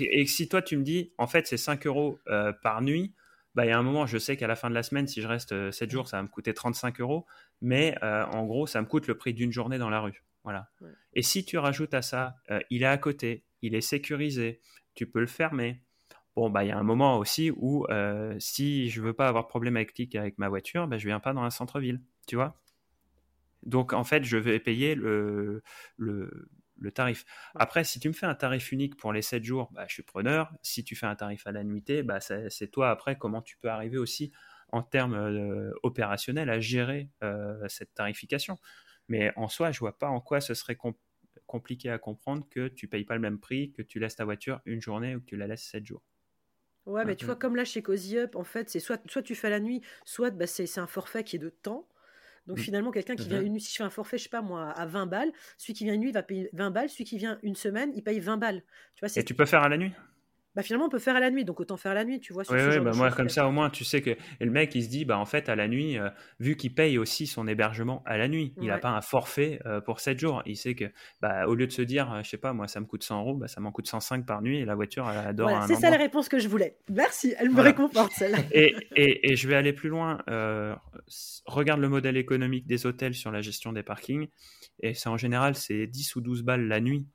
et si toi, tu me dis, en fait, c'est 5 euros euh, par nuit, bah, il y a un moment, je sais qu'à la fin de la semaine, si je reste 7 euh, jours, ça va me coûter 35 euros, mais euh, en gros, ça me coûte le prix d'une journée dans la rue. Voilà. Et si tu rajoutes à ça, il est à côté, il est sécurisé, tu peux le fermer. Bon, bah, il y a un moment aussi où si je veux pas avoir problème avec avec ma voiture, bah, je viens pas dans un centre-ville, tu vois? Donc, en fait, je vais payer le, le, le tarif. Après, si tu me fais un tarif unique pour les 7 jours, bah, je suis preneur. Si tu fais un tarif à la nuitée, bah, c'est toi après comment tu peux arriver aussi en termes euh, opérationnels à gérer euh, cette tarification. Mais en soi, je vois pas en quoi ce serait compliqué à comprendre que tu payes pas le même prix, que tu laisses ta voiture une journée ou que tu la laisses 7 jours. Ouais, mais tu vois, comme là chez Cozy Up, en fait, c'est soit, soit tu fais la nuit, soit bah, c'est un forfait qui est de temps. Donc mmh. finalement, quelqu'un qui vient mmh une nuit, si je fais un forfait, je sais pas moi, à 20 balles, celui qui vient une nuit va payer 20 balles, celui qui vient une semaine, il paye 20 balles. Tu vois, Et tu peux faire à la nuit? Bah finalement on peut faire à la nuit, donc autant faire à la nuit, tu vois. Oui, oui bah moi comme ça au moins tu sais que et le mec il se dit bah en fait à la nuit, euh, vu qu'il paye aussi son hébergement à la nuit, il n'a pas un forfait euh, pour 7 jours, il sait que bah au lieu de se dire euh, je sais pas moi ça me coûte 100 euros, bah, ça m'en coûte 105 par nuit et la voiture elle adore. Voilà, c'est ça la réponse que je voulais. Merci, elle me réconforte celle-là. [laughs] et, et, et, je vais aller plus loin. regarde le modèle économique des hôtels sur la gestion des parkings et c'est en général c'est 10 ou 12 balles la nuit.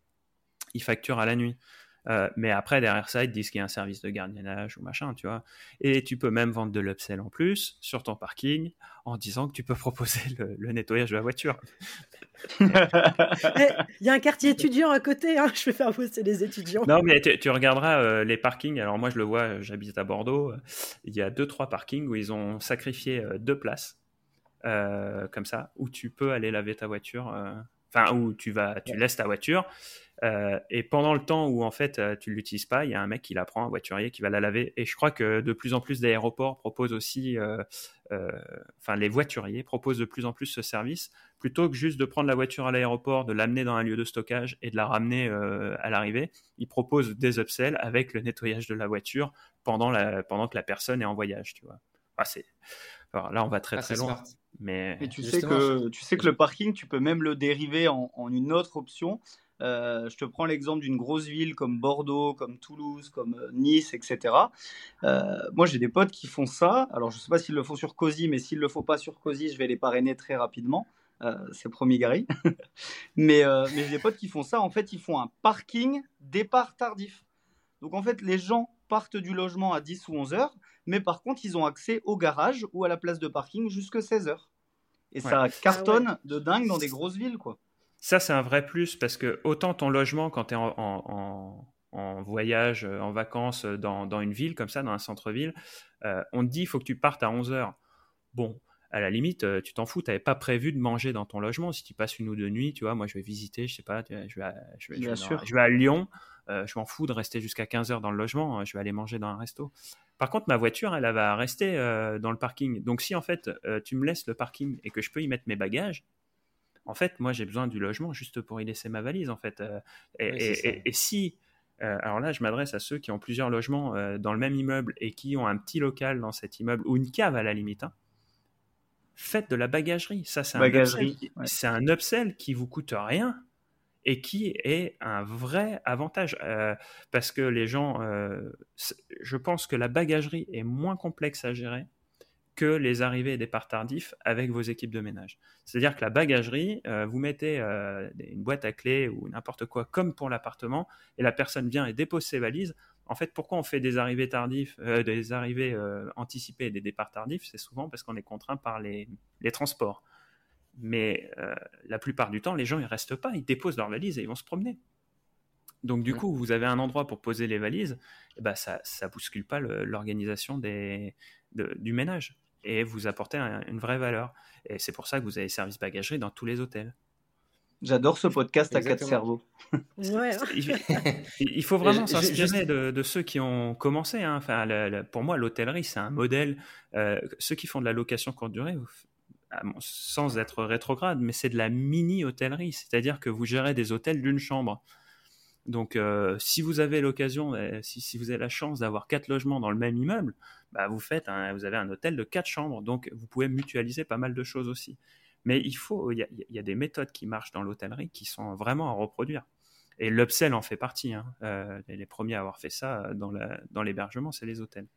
Ils facturent à la nuit. Euh, mais après, derrière ça, ils te disent qu'il y a un service de gardiennage ou machin, tu vois. Et tu peux même vendre de l'upsell en plus sur ton parking en disant que tu peux [laughs] proposer le, nettoyage de la voiture. Eh, il y a un quartier étudiant à côté, hein. je vais faire bosser les étudiants. Non, mais tu, regarderas euh, les parkings. Alors moi, je le vois, j'habite à Bordeaux. Il y a deux, trois parkings où ils ont sacrifié euh, deux places, comme ça, où tu peux aller laver ta voiture enfin où tu vas, tu laisses ta voiture. Euh, et pendant le temps où en fait euh, tu l'utilises pas, il y a un mec qui la prend, un voiturier qui va la laver. Et je crois que de plus en plus d'aéroports proposent aussi, euh, enfin les voituriers proposent de plus en plus ce service plutôt que juste de prendre la voiture à l'aéroport, de l'amener dans un lieu de stockage et de la ramener à l'arrivée. Ils proposent des upsells avec le nettoyage de la voiture pendant la, pendant que la personne est en voyage, tu vois. Ah, c'est alors là, on va très ah, très loin. Mais, tu sais que tu sais que le parking, tu peux même le dériver en, en une autre option. Euh, je te prends l'exemple d'une grosse ville comme Bordeaux, comme Toulouse, comme euh, Nice, etc. Euh, moi, j'ai des potes qui font ça. Alors, je ne sais pas s'ils le font sur COSI, mais s'ils ne le font pas sur COSI, je vais les parrainer très rapidement. c'est promis, Gary. [laughs] mais mais j'ai des potes qui font ça. En fait, ils font un parking départ tardif. Donc, en fait, les gens partent du logement à 10 ou 11 heures, mais par contre, ils ont accès au garage ou à la place de parking jusqu'à 16 heures. Et ça cartonne ah de dingue dans des grosses villes, quoi. Ça, c'est un vrai plus parce que autant ton logement, quand tu es en, voyage, euh, en vacances euh, dans, une ville comme ça, dans un centre-ville, euh, on te dit il faut que tu partes à 11 heures. Bon, à la limite, tu t'en fous, tu n'avais pas prévu de manger dans ton logement. Si tu passes une ou deux nuits, tu vois, moi je vais visiter, je sais pas, je vais à, je vais, je vais, à Lyon, je m'en fous de rester jusqu'à 15 heures dans le logement, je vais aller manger dans un resto. Par contre, ma voiture, elle, va rester dans le parking. Donc si en fait tu me laisses le parking et que je peux y mettre mes bagages, en fait, moi, j'ai besoin du logement juste pour y laisser ma valise, en fait. Euh, et, si, euh, alors là, je m'adresse à ceux qui ont plusieurs logements euh, dans le même immeuble et qui ont un petit local dans cet immeuble ou une cave à la limite. Hein, faites de la bagagerie. Ça, c'est un, upsell, c'est un upsell qui vous coûte rien et qui est un vrai avantage parce que les gens, je pense que la bagagerie est moins complexe à gérer que les arrivées et départs tardifs avec vos équipes de ménage. C'est-à-dire que la bagagerie, euh, vous mettez euh, une boîte à clés ou n'importe quoi comme pour l'appartement, et la personne vient et dépose ses valises. En fait, pourquoi on fait des arrivées tardifs, euh, des arrivées anticipées et des départs tardifs? C'est souvent parce qu'on est contraint par les, transports. Mais la plupart du temps, les gens ils restent pas, ils déposent leurs valises et ils vont se promener. Donc du coup, vous avez un endroit pour poser les valises, et ben ça ça bouscule pas l'organisation du ménage et vous apportez une vraie valeur. Et c'est pour ça que vous avez service bagagerie dans tous les hôtels. J'adore ce podcast à quatre cerveaux. Ouais. [laughs] il, faut [laughs] vraiment s'inspirer de, ceux qui ont commencé. Hein. Enfin, pour moi, l'hôtellerie, c'est un modèle. Euh, ceux qui font de la location courte durée, sans être rétrograde, mais c'est de la mini-hôtellerie. C'est-à-dire que vous gérez des hôtels d'une chambre. Donc, euh, si vous avez l'occasion, euh, si, vous avez la chance d'avoir quatre logements dans le même immeuble, bah, vous faites, vous avez un hôtel de quatre chambres. Donc, vous pouvez mutualiser pas mal de choses aussi. Mais il faut, il y a, des méthodes qui marchent dans l'hôtellerie qui sont vraiment à reproduire. Et l'upsell en fait partie. Hein. Euh, les premiers à avoir fait ça dans l'hébergement, c'est les hôtels.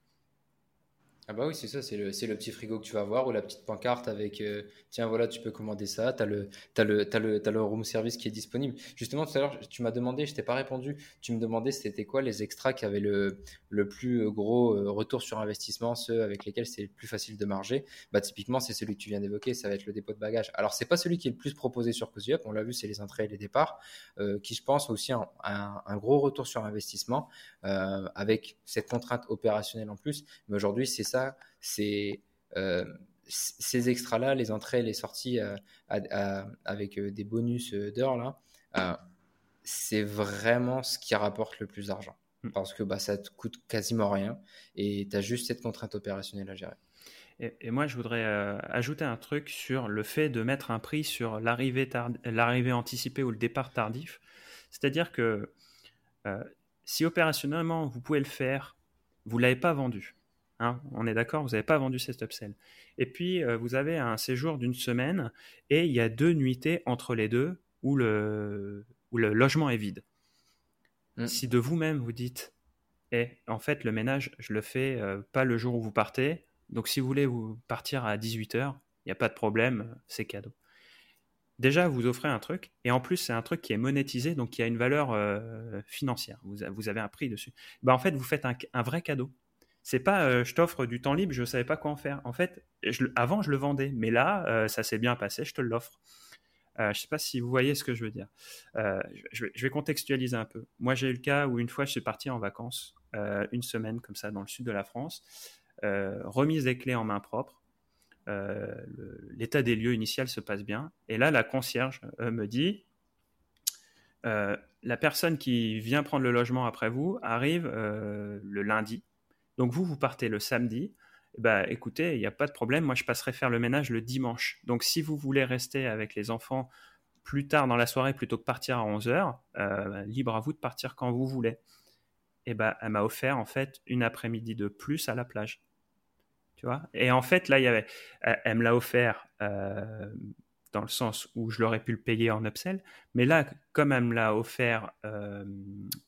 Ah bah oui, c'est ça, c'est le, le, petit frigo que tu vas voir ou la petite pancarte avec euh, tiens voilà, tu peux commander ça, tu as le, le, le, le room service qui est disponible. Justement, tout à l'heure, tu m'as demandé, je t'ai pas répondu, tu me demandais c'était quoi les extras qui avaient le, le plus gros euh, retour sur investissement, ceux avec lesquels c'est le plus facile de marger. Bah, typiquement, c'est celui que tu viens d'évoquer, ça va être le dépôt de bagages. Alors, c'est pas celui qui est le plus proposé sur CozyUp, on l'a vu, c'est les entrées et les départs, euh, qui je pense aussi un, un, gros retour sur investissement avec cette contrainte opérationnelle en plus. Mais aujourd'hui, c'est ça c'est euh, ces extras-là, les entrées, les sorties euh, avec euh, des bonus d'heures, là, c'est vraiment ce qui rapporte le plus d'argent. Hmm. Parce que bah, ça te coûte quasiment rien et tu as juste cette contrainte opérationnelle à gérer. Et, moi, je voudrais ajouter un truc sur le fait de mettre un prix sur l'arrivée anticipée ou le départ tardif. C'est-à-dire que si opérationnellement vous pouvez le faire, vous ne l'avez pas vendu. Hein, on est d'accord, vous n'avez pas vendu cet upsell. Et puis, euh, vous avez un séjour d'une semaine et il y a deux nuitées entre les deux où le, le logement est vide. Mm. Si de vous-même vous dites, eh, en fait, le ménage, je le fais euh, pas le jour où vous partez, donc si vous voulez vous partir à 18h, il n'y a pas de problème, c'est cadeau. Déjà, vous offrez un truc, et en plus, c'est un truc qui est monétisé, donc qui a une valeur euh, financière. Vous, avez un prix dessus. Ben, en fait, vous faites un vrai cadeau c'est pas euh, je t'offre du temps libre, je savais pas quoi en faire. En fait, avant je le vendais, mais là euh, ça s'est bien passé, je te l'offre. Euh, je sais pas si vous voyez ce que je veux dire. Je vais, contextualiser un peu. Moi j'ai eu le cas où une fois je suis parti en vacances, une semaine comme ça dans le sud de la France, remise des clés en main propre. l'état des lieux initial se passe bien. Et là, la concierge me dit, la personne qui vient prendre le logement après vous arrive le lundi. Donc vous, vous partez le samedi. Bah, écoutez, il n'y a pas de problème. Moi, je passerai faire le ménage le dimanche. Donc, si vous voulez rester avec les enfants plus tard dans la soirée plutôt que partir à 11h, euh, libre à vous de partir quand vous voulez. Et bah, elle m'a offert en fait une après-midi de plus à la plage. Tu vois? Et en fait, là, il y avait, elle, me l'a offert euh, dans le sens où je l'aurais pu le payer en upsell. Mais là, comme elle me l'a offert euh,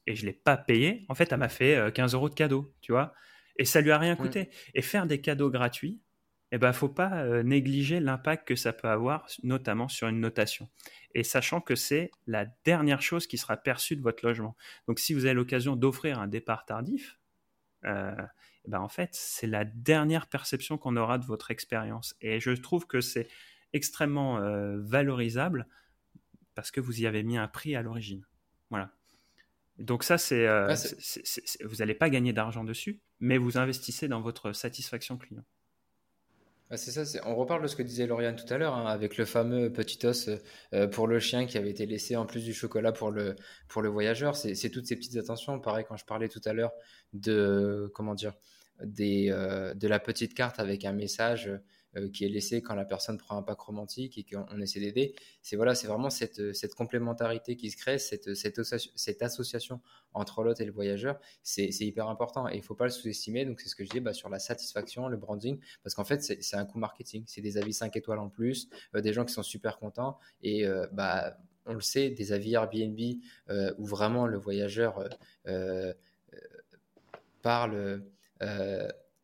et je ne l'ai pas payé, en fait, elle m'a fait 15 euros de cadeau. Tu vois? Et ça lui a rien coûté. Et faire des cadeaux gratuits, il eh ben, faut pas négliger l'impact que ça peut avoir, notamment sur une notation et sachant que c'est la dernière chose qui sera perçue de votre logement. Donc si vous avez l'occasion d'offrir un départ tardif, euh, eh ben en fait, c'est la dernière perception qu'on aura de votre expérience. Et je trouve que c'est extrêmement euh, valorisable parce que vous y avez mis un prix à l'origine. Voilà. Donc ça, c'est, euh, vous n'allez pas gagner d'argent dessus, mais vous investissez dans votre satisfaction client. Ah, c'est ça, on reparle de ce que disait Lauriane tout à l'heure, hein, avec le fameux petit os euh, pour le chien qui avait été laissé en plus du chocolat pour le, pour le voyageur. C'est toutes ces petites attentions. Pareil, quand je parlais tout à l'heure de, comment dire, des, euh, de la petite carte avec un message qui est laissé quand la personne prend un pack romantique et qu'on essaie d'aider. C'est voilà, c'est vraiment cette, cette complémentarité qui se crée, cette, cette, cette association entre l'hôte et le voyageur, c'est hyper important et il faut pas le sous-estimer. Donc c'est ce que je dis bah, sur la satisfaction, le branding, parce qu'en fait c'est un coup marketing, c'est des avis 5 étoiles en plus, euh, des gens qui sont super contents et euh, bah on le sait, des avis Airbnb où vraiment le voyageur parle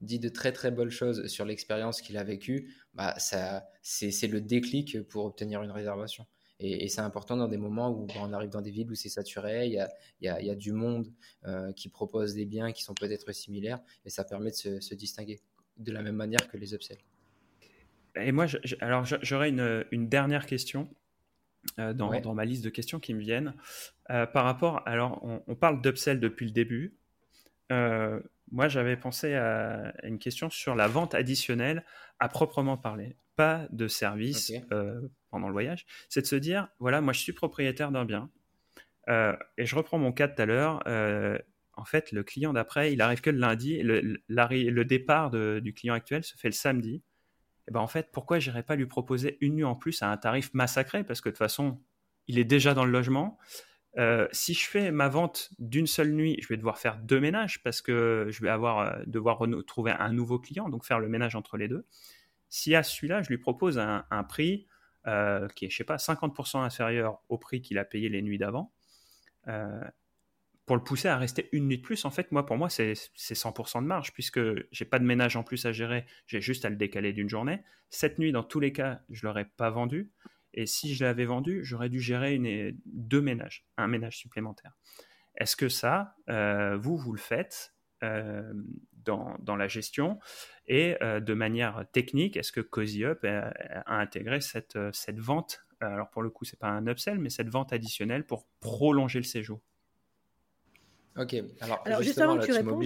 dit de très très bonnes choses sur l'expérience qu'il a vécue, bah, ça, c'est le déclic pour obtenir une réservation. Et, c'est important dans des moments où bah, on arrive dans des villes où c'est saturé, il y a, y, a, y a, du monde euh, qui propose des biens qui sont peut-être similaires, et ça permet de se, distinguer de la même manière que les upsells. Et moi, alors j'aurais une, une, dernière question. Euh, dans, dans, ma liste de questions qui me viennent euh, par rapport alors on, on parle d'upsell depuis le début moi, j'avais pensé à une question sur la vente additionnelle à proprement parler, pas de service euh, pendant le voyage. C'est de se dire, voilà, moi, je suis propriétaire d'un bien. Euh, et je reprends mon cas de tout à l'heure. Euh, en fait, le client d'après, il arrive que le lundi. Le, le départ du client actuel se fait le samedi. Et ben en fait, pourquoi j'irais pas lui proposer une nuit en plus à un tarif massacré? Parce que de toute façon, il est déjà dans le logement. Euh, si je fais ma vente d'une seule nuit, je vais devoir faire deux ménages parce que je vais avoir euh, devoir trouver un nouveau client, donc faire le ménage entre les deux. Si à celui-là, je lui propose un, prix euh, qui est, je sais pas, 50% inférieur au prix qu'il a payé les nuits d'avant, pour le pousser à rester une nuit de plus, en fait, moi, pour moi, c'est 100% de marge puisque j'ai pas de ménage en plus à gérer, j'ai juste à le décaler d'une journée. Cette nuit, dans tous les cas, je l'aurais pas vendu. Et si je l'avais vendu, j'aurais dû gérer une, deux ménages, un ménage supplémentaire. Est-ce que ça, euh, vous, vous le faites euh, dans, dans, la gestion et euh, de manière technique, est-ce que Cozy Up a, intégré cette, cette vente? Alors pour le coup, c'est pas un upsell, mais cette vente additionnelle pour prolonger le séjour. Ok, alors, alors justement, tu, réponds,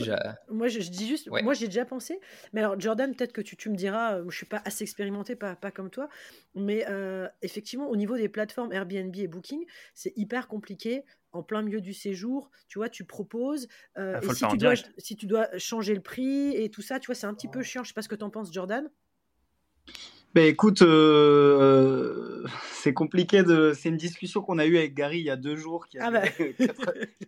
moi je, dis juste, moi j'ai déjà pensé, mais alors Jordan, peut-être que tu, tu, me diras, euh, je suis pas assez expérimenté, pas, pas comme toi, mais euh, effectivement au niveau des plateformes Airbnb et Booking, c'est hyper compliqué en plein milieu du séjour, tu vois, tu proposes, euh, et si tu, dois, si tu dois changer le prix et tout ça, tu vois, c'est un petit peu chiant, je sais pas ce que tu en penses Jordan ben écoute, euh, c'est compliqué de. C'est une discussion qu'on a eue avec Gary il y a deux jours, qui a ah bah.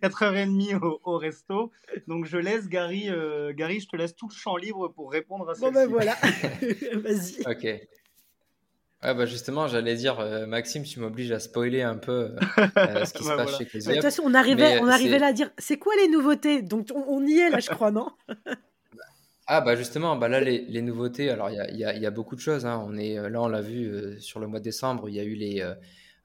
4h30 [laughs] au, au, resto. Donc je laisse Gary. Euh, Gary, je te laisse tout le champ libre pour répondre à ça. Bon ben voilà, [laughs] vas-y. Ok. Ouais, bah justement, j'allais dire, euh, Maxime, tu m'obliges à spoiler un peu ce qui [laughs] se bah, passe chez Crazy De toute façon, on arrivait, on arrivait là à dire, c'est quoi les nouveautés? Donc on, on, y est là, je crois, non? Ah bah justement, bah là les, nouveautés, alors il y a, y, a, beaucoup de choses. Hein. On est, euh, là on l'a vu euh, sur le mois de décembre, il y a eu les,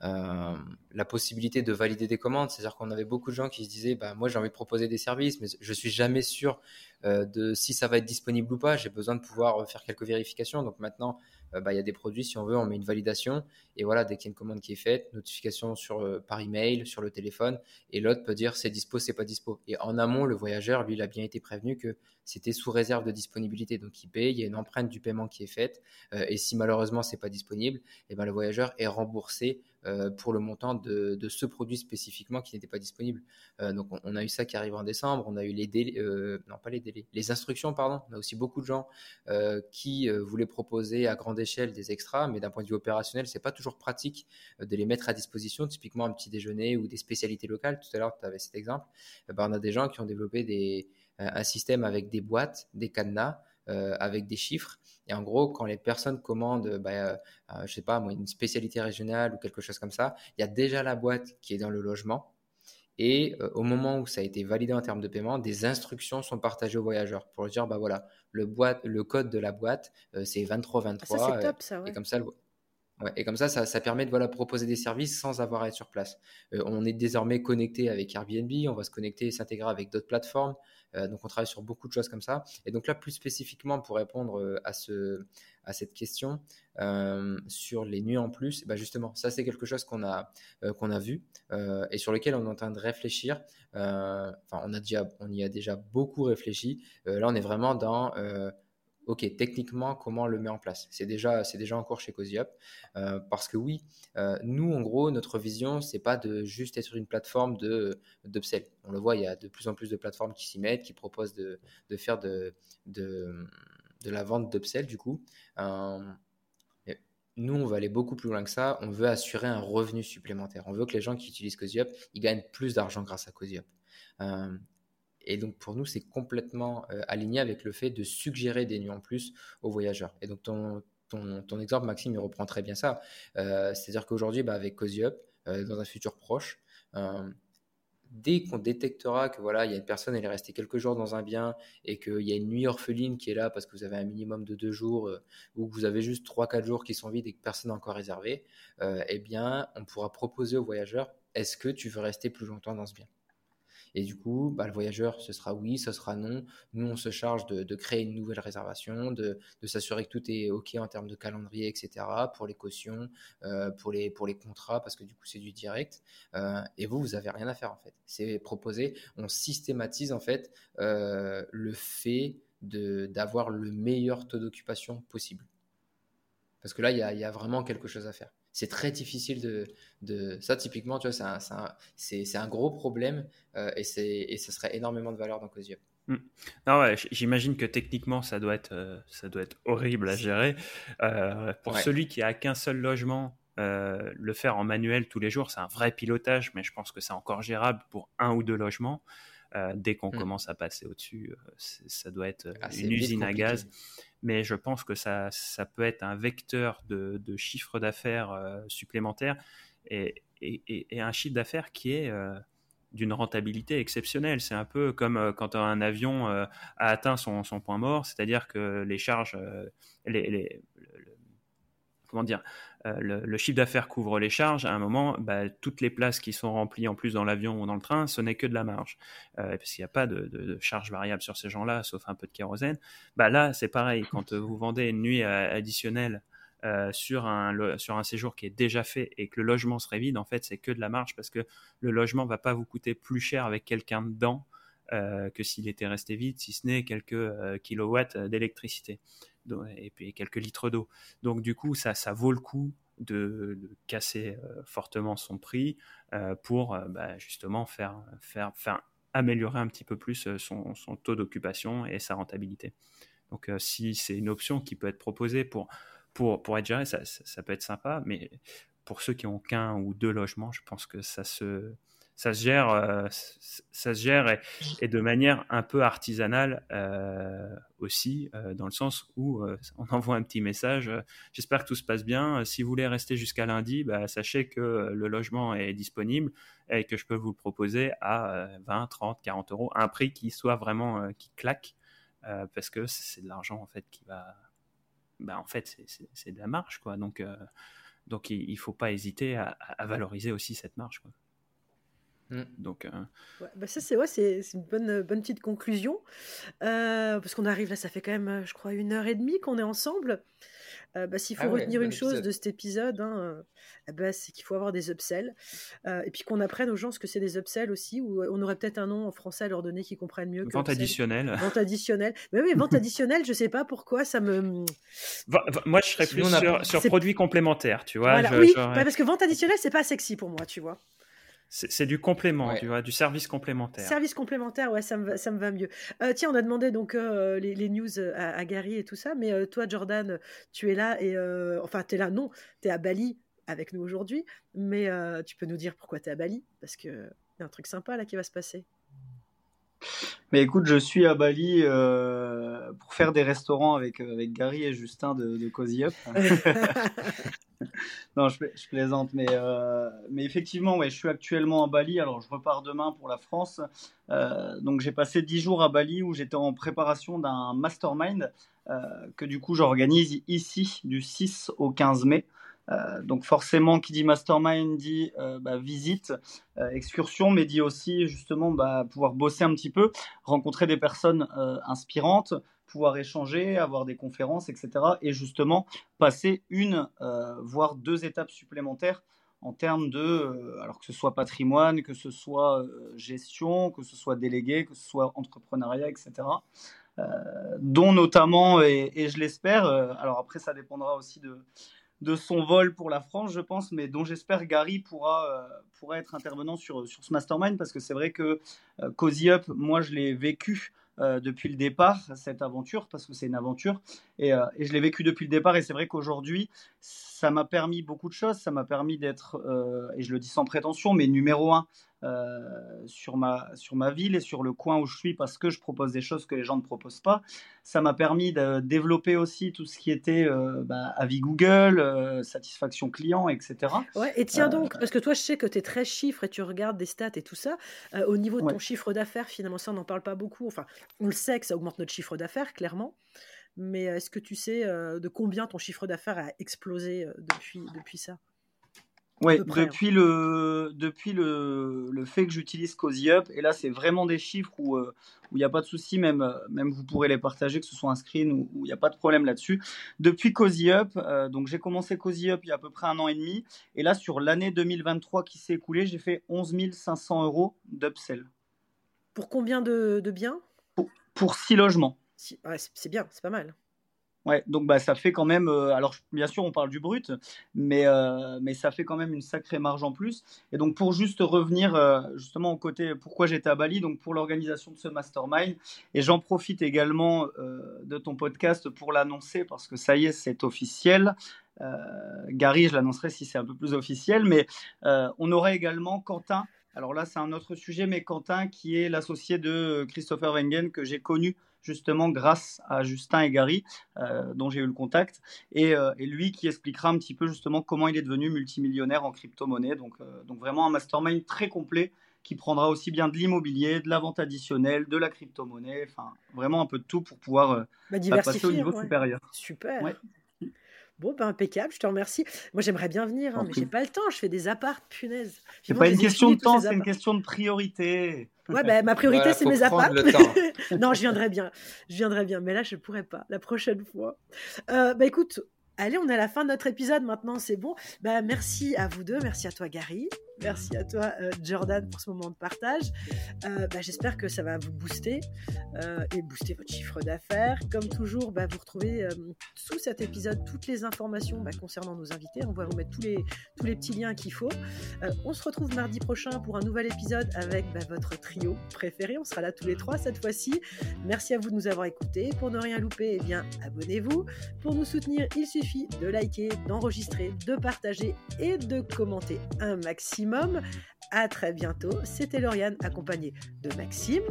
euh, la possibilité de valider des commandes. C'est-à-dire qu'on avait beaucoup de gens qui se disaient, bah moi j'ai envie de proposer des services, mais je suis jamais sûr de si ça va être disponible ou pas. J'ai besoin de pouvoir faire quelques vérifications. Donc maintenant, bah, il y a des produits, si on veut, on met une validation. Et voilà, dès qu'il y a une commande qui est faite, notification sur, par email, sur le téléphone. Et l'autre peut dire c'est dispo, c'est pas dispo. Et en amont, le voyageur, lui, il a bien été prévenu que c'était sous réserve de disponibilité. Donc il paye, il y a une empreinte du paiement qui est faite. et si malheureusement c'est pas disponible, et eh ben, le voyageur est remboursé euh, pour le montant de, ce produit spécifiquement qui n'était pas disponible. Euh, donc on, a eu ça qui arrive en décembre, on a eu les délais, euh, non pas les délais, les instructions, pardon. On a aussi beaucoup de gens qui voulaient proposer à grande échelle des extras, mais d'un point de vue opérationnel, c'est pas toujours pratique de les mettre à disposition, typiquement un petit déjeuner ou des spécialités locales. Tout à l'heure, tu avais cet exemple. ben, on a des gens qui ont développé des, un système avec des boîtes, des cadenas. avec des chiffres et en gros, quand les personnes commandent, bah, euh, euh, je sais pas, moi, une spécialité régionale ou quelque chose comme ça, il y a déjà la boîte qui est dans le logement. Et euh, au moment où ça a été validé en termes de paiement, des instructions sont partagées aux voyageurs pour dire, bah voilà, le, boîte, le code de la boîte, c'est 2323. Ah, ça, c'est top, ça, Et comme ça, et comme ça, ça, permet de voilà, proposer des services sans avoir à être sur place. on est désormais connecté avec Airbnb, on va se connecter et s'intégrer avec d'autres plateformes. Euh, donc on travaille sur beaucoup de choses comme ça. Et donc là, plus spécifiquement pour répondre euh, à, ce, à cette question euh, sur les nuits en plus, bah justement, ça c'est quelque chose qu'on a, vu et sur lequel on est en train de réfléchir. enfin, on, on y a déjà beaucoup réfléchi. là, on est vraiment dans ok, techniquement, comment on le met en place? C'est déjà, déjà en cours chez CozyUp. Euh, parce que oui, euh, nous, en gros, notre vision, c'est pas de juste être une plateforme de d'upsell. On le voit, il y a de plus en plus de plateformes qui s'y mettent, qui proposent de, de faire de, de, la vente d'upsell, du coup. Euh, nous, on veut aller beaucoup plus loin que ça. On veut assurer un revenu supplémentaire. On veut que les gens qui utilisent CozyUp, ils gagnent plus d'argent grâce à CozyUp. Et donc pour nous, c'est complètement euh, aligné avec le fait de suggérer des nuits en plus aux voyageurs. Et donc ton, exemple, Maxime, il reprend très bien ça. Euh, c'est-à-dire qu'aujourd'hui, bah, avec Cozy Up, euh, dans un futur proche, dès qu'on détectera que voilà, il y a une personne, elle est restée quelques jours dans un bien et qu'il y a une nuit orpheline qui est là parce que vous avez un minimum de deux jours ou que vous avez juste trois, quatre jours qui sont vides et que personne n'a encore réservé, eh bien, on pourra proposer aux voyageurs est-ce que tu veux rester plus longtemps dans ce bien? Et du coup, bah, le voyageur, ce sera oui, ce sera non. Nous, on se charge de, créer une nouvelle réservation, de, s'assurer que tout est OK en termes de calendrier, etc., pour les cautions, euh, pour, les, pour les contrats, parce que du coup, c'est du direct. Euh, et vous, vous n'avez rien à faire, en fait. C'est proposé. On systématise, en fait, euh, le fait d'avoir le meilleur taux d'occupation possible. Parce que là, il y a, vraiment quelque chose à faire. C'est très difficile de, de, Ça, typiquement, tu vois, c'est un, gros problème euh, et, et ça serait énormément de valeur dans Cosium. Hmm. Non, ouais, j'imagine que techniquement, ça doit être, euh, ça doit être horrible à gérer. Euh, pour celui qui a qu'un seul logement, le faire en manuel tous les jours, c'est un vrai pilotage, mais je pense que c'est encore gérable pour un ou deux logements. dès qu'on hmm. commence à passer au-dessus, ça doit être ah, une usine à gaz mais je pense que ça, ça peut être un vecteur de, de chiffre d'affaires euh, supplémentaire et, et, un chiffre d'affaires qui est euh, d'une rentabilité exceptionnelle. C'est un peu comme euh, quand un avion a atteint son, son point mort, c'est-à-dire que les charges, les, les, comment dire, euh, le, chiffre d'affaires couvre les charges, à un moment, bah, toutes les places qui sont remplies en plus dans l'avion ou dans le train, ce n'est que de la marge. Euh, parce qu'il n'y a pas de, charge variable sur ces gens-là, sauf un peu de kérosène. Bah, là, c'est pareil. Quand vous vendez une nuit euh, additionnelle sur, un, séjour qui est déjà fait et que le logement serait vide, en fait, c'est que de la marge parce que le logement va pas vous coûter plus cher avec quelqu'un dedans que s'il était resté vide, si ce n'est quelques kilowatts d'électricité et puis quelques litres d'eau. Donc du coup, ça, ça vaut le coup de, casser euh, fortement son prix euh, pour euh, bah, justement faire, faire, faire améliorer un petit peu plus son, son taux d'occupation et sa rentabilité. Donc si c'est une option qui peut être proposée pour, pour, pour être gérée, ça, ça peut être sympa, mais pour ceux qui ont qu'un ou deux logements, je pense que ça se, ça se gère, euh, ça se gère et, de manière un peu artisanale euh, aussi, euh, dans le sens où on [laughs] envoie un petit message. J'espère que tout se passe bien. Si vous voulez rester jusqu'à lundi, bah, sachez que le logement est disponible et que je peux vous le proposer à 20, 30, 40 euros, un prix qui soit vraiment qui claque, parce que c'est de l'argent en fait qui va. Bah, en fait, c'est de la marge, quoi. Donc, donc il ne faut pas hésiter à, valoriser aussi cette marge. Mm. Donc, euh, bah ça, c'est ouais, c'est une bonne, bonne petite conclusion. Euh, parce qu'on arrive là, ça fait quand même, je crois, une heure et demie qu'on est ensemble. Euh, bah, S'il faut Ah ouais, retenir une chose épisode. de cet épisode, hein, euh, eh ben, c'est qu'il faut avoir des upsells. Euh, et puis qu'on apprenne aux gens ce que c'est des upsells aussi, ou on aurait peut-être un nom en français à leur donner qui comprennent mieux. que Vente upsell. additionnelle. Vente additionnelle. Mais oui, vente [laughs] additionnelle, je sais pas pourquoi ça me. Va- va- Moi, je serais Sinon, plus sur, produits complémentaires, tu vois. Voilà, je- oui, bah, parce que vente additionnelle, c'est pas sexy pour moi, tu vois. C'est du complément, Ouais. tu vois, du service complémentaire. Service complémentaire, ouais, ça me va, ça me va mieux. Euh, tiens, on a demandé donc euh, les, les news à, à Gary et tout ça, mais euh, toi, Jordan, tu es là et euh, enfin, tu es là, non, tu es à Bali avec nous aujourd'hui, mais euh, tu peux nous dire pourquoi tu es à Bali Parce que y a un truc sympa là qui va se passer. Mais écoute, je suis à Bali euh, pour faire des restaurants avec, euh, avec Gary et Justin de, de Cozy Up. [laughs] non, je, pla- je plaisante, mais, euh, mais effectivement, ouais, je suis actuellement à Bali. Alors, je repars demain pour la France. Euh, donc, j'ai passé 10 jours à Bali où j'étais en préparation d'un mastermind que du coup, j'organise ici du 6 au 15 mai. Euh, donc forcément, qui dit mastermind dit euh, bah, visite, euh, excursion, mais dit aussi justement bah, pouvoir bosser un petit peu, rencontrer des personnes inspirantes, pouvoir échanger, avoir des conférences, etc. Et justement passer une, voire deux étapes supplémentaires en termes de, alors que ce soit patrimoine, que ce soit gestion, que ce soit délégué, que ce soit entrepreneuriat, etc. Dont notamment, et, je l'espère, alors après ça dépendra aussi de, de son vol pour la France, je pense, mais dont j'espère Gary pourra, euh, pourra être intervenant sur, sur ce mastermind, parce que c'est vrai que euh, Cozy Up, moi je l'ai vécu euh, depuis le départ, cette aventure, parce que c'est une aventure, et, euh, et je l'ai vécu depuis le départ, et c'est vrai qu'aujourd'hui, ça m'a permis beaucoup de choses, ça m'a permis d'être, et je le dis sans prétention, mais numéro un euh, sur, ma, sur ma ville et sur le coin où je suis, parce que je propose des choses que les gens ne proposent pas. Ça m'a permis de développer aussi tout ce qui était euh, bah, avis Google, euh, satisfaction client, etc. Ouais, et tiens donc, parce que toi, je sais que tu es très chiffre et tu regardes des stats et tout ça. au niveau de ton Ouais. chiffre d'affaires, finalement, ça, on n'en parle pas beaucoup. Enfin, on le sait que ça augmente notre chiffre d'affaires, clairement. Mais est-ce que tu sais de combien ton chiffre d'affaires a explosé depuis, depuis ça? Hein. depuis le depuis le, le fait que j'utilise Cozy Up, et là c'est vraiment des chiffres où euh, où il n'y a pas de souci, même euh, même vous pourrez les partager, que ce soit un screen ou où il n'y a pas de problème là-dessus. Depuis Cozy Up, euh, donc j'ai commencé Cozy Up il y a à peu près un an et demi, et là sur l'année 2023 qui s'est écoulée, j'ai fait 11 500 euros d'upsell Pour combien de, de biens? Pour six logements. Si- ouais, c'est c'est bien, c'est pas mal. Ouais, donc bah, ça fait quand même. euh, alors, bien sûr, on parle du brut, mais, euh, mais ça fait quand même une sacrée marge en plus. Et donc, pour juste revenir euh, justement au côté pourquoi j'étais à Bali, donc pour l'organisation de ce mastermind, et j'en profite également de ton podcast pour l'annoncer parce que ça y est, c'est officiel. Gary, je l'annoncerai si c'est un peu plus officiel, mais on aura également Quentin. Alors là, c'est un autre sujet, mais Quentin, qui est l'associé de Christopher Wengen, que j'ai connu justement grâce à Justin et Gary, euh, dont j'ai eu le contact, et, euh, et lui qui expliquera un petit peu justement comment il est devenu multimillionnaire en crypto-monnaie. Donc, euh, donc vraiment un mastermind très complet qui prendra aussi bien de l'immobilier, de la vente additionnelle, de la crypto-monnaie, enfin vraiment un peu de tout pour pouvoir euh, Bah, bah, passer au niveau ouais. supérieur. Super. Ouais. Bon, ben impeccable, je te remercie. Moi, j'aimerais bien venir, hein, mais j'ai pas le temps. Je fais des apparts, punaise. C'est pas une question de temps, ces c'est une question de priorité. Ouais, bah, ma priorité, Voilà, c'est mes temps. [laughs] non, je viendrai bien. Je viendrai bien, mais là, je pourrais pas. La prochaine fois. Euh, bah écoute, allez, on est à la fin de notre épisode maintenant, c'est bon. Bah merci à vous deux, merci à toi Gary, merci à toi euh, Jordan pour ce moment de partage. Euh, bah, J'espère que ça va vous booster euh, et booster votre chiffre d'affaires. Comme toujours, bah, vous retrouvez sous cet épisode toutes les informations bah, concernant nos invités. On va vous mettre tous les, petits liens qu'il faut. On se retrouve mardi prochain pour un nouvel épisode avec votre trio préféré. On sera là tous les trois cette fois-ci. Merci à vous de nous avoir écoutés. Pour ne rien louper, eh abonnez-vous. Pour nous soutenir, il suffit de liker, d'enregistrer, de partager et de commenter un maximum. À très bientôt. C'était Lauriane accompagnée de Maxime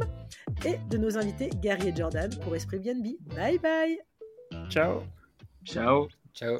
et de nos invités Gary et Jordan pour Esprit BNB. Bye bye Ciao Ciao. Ciao.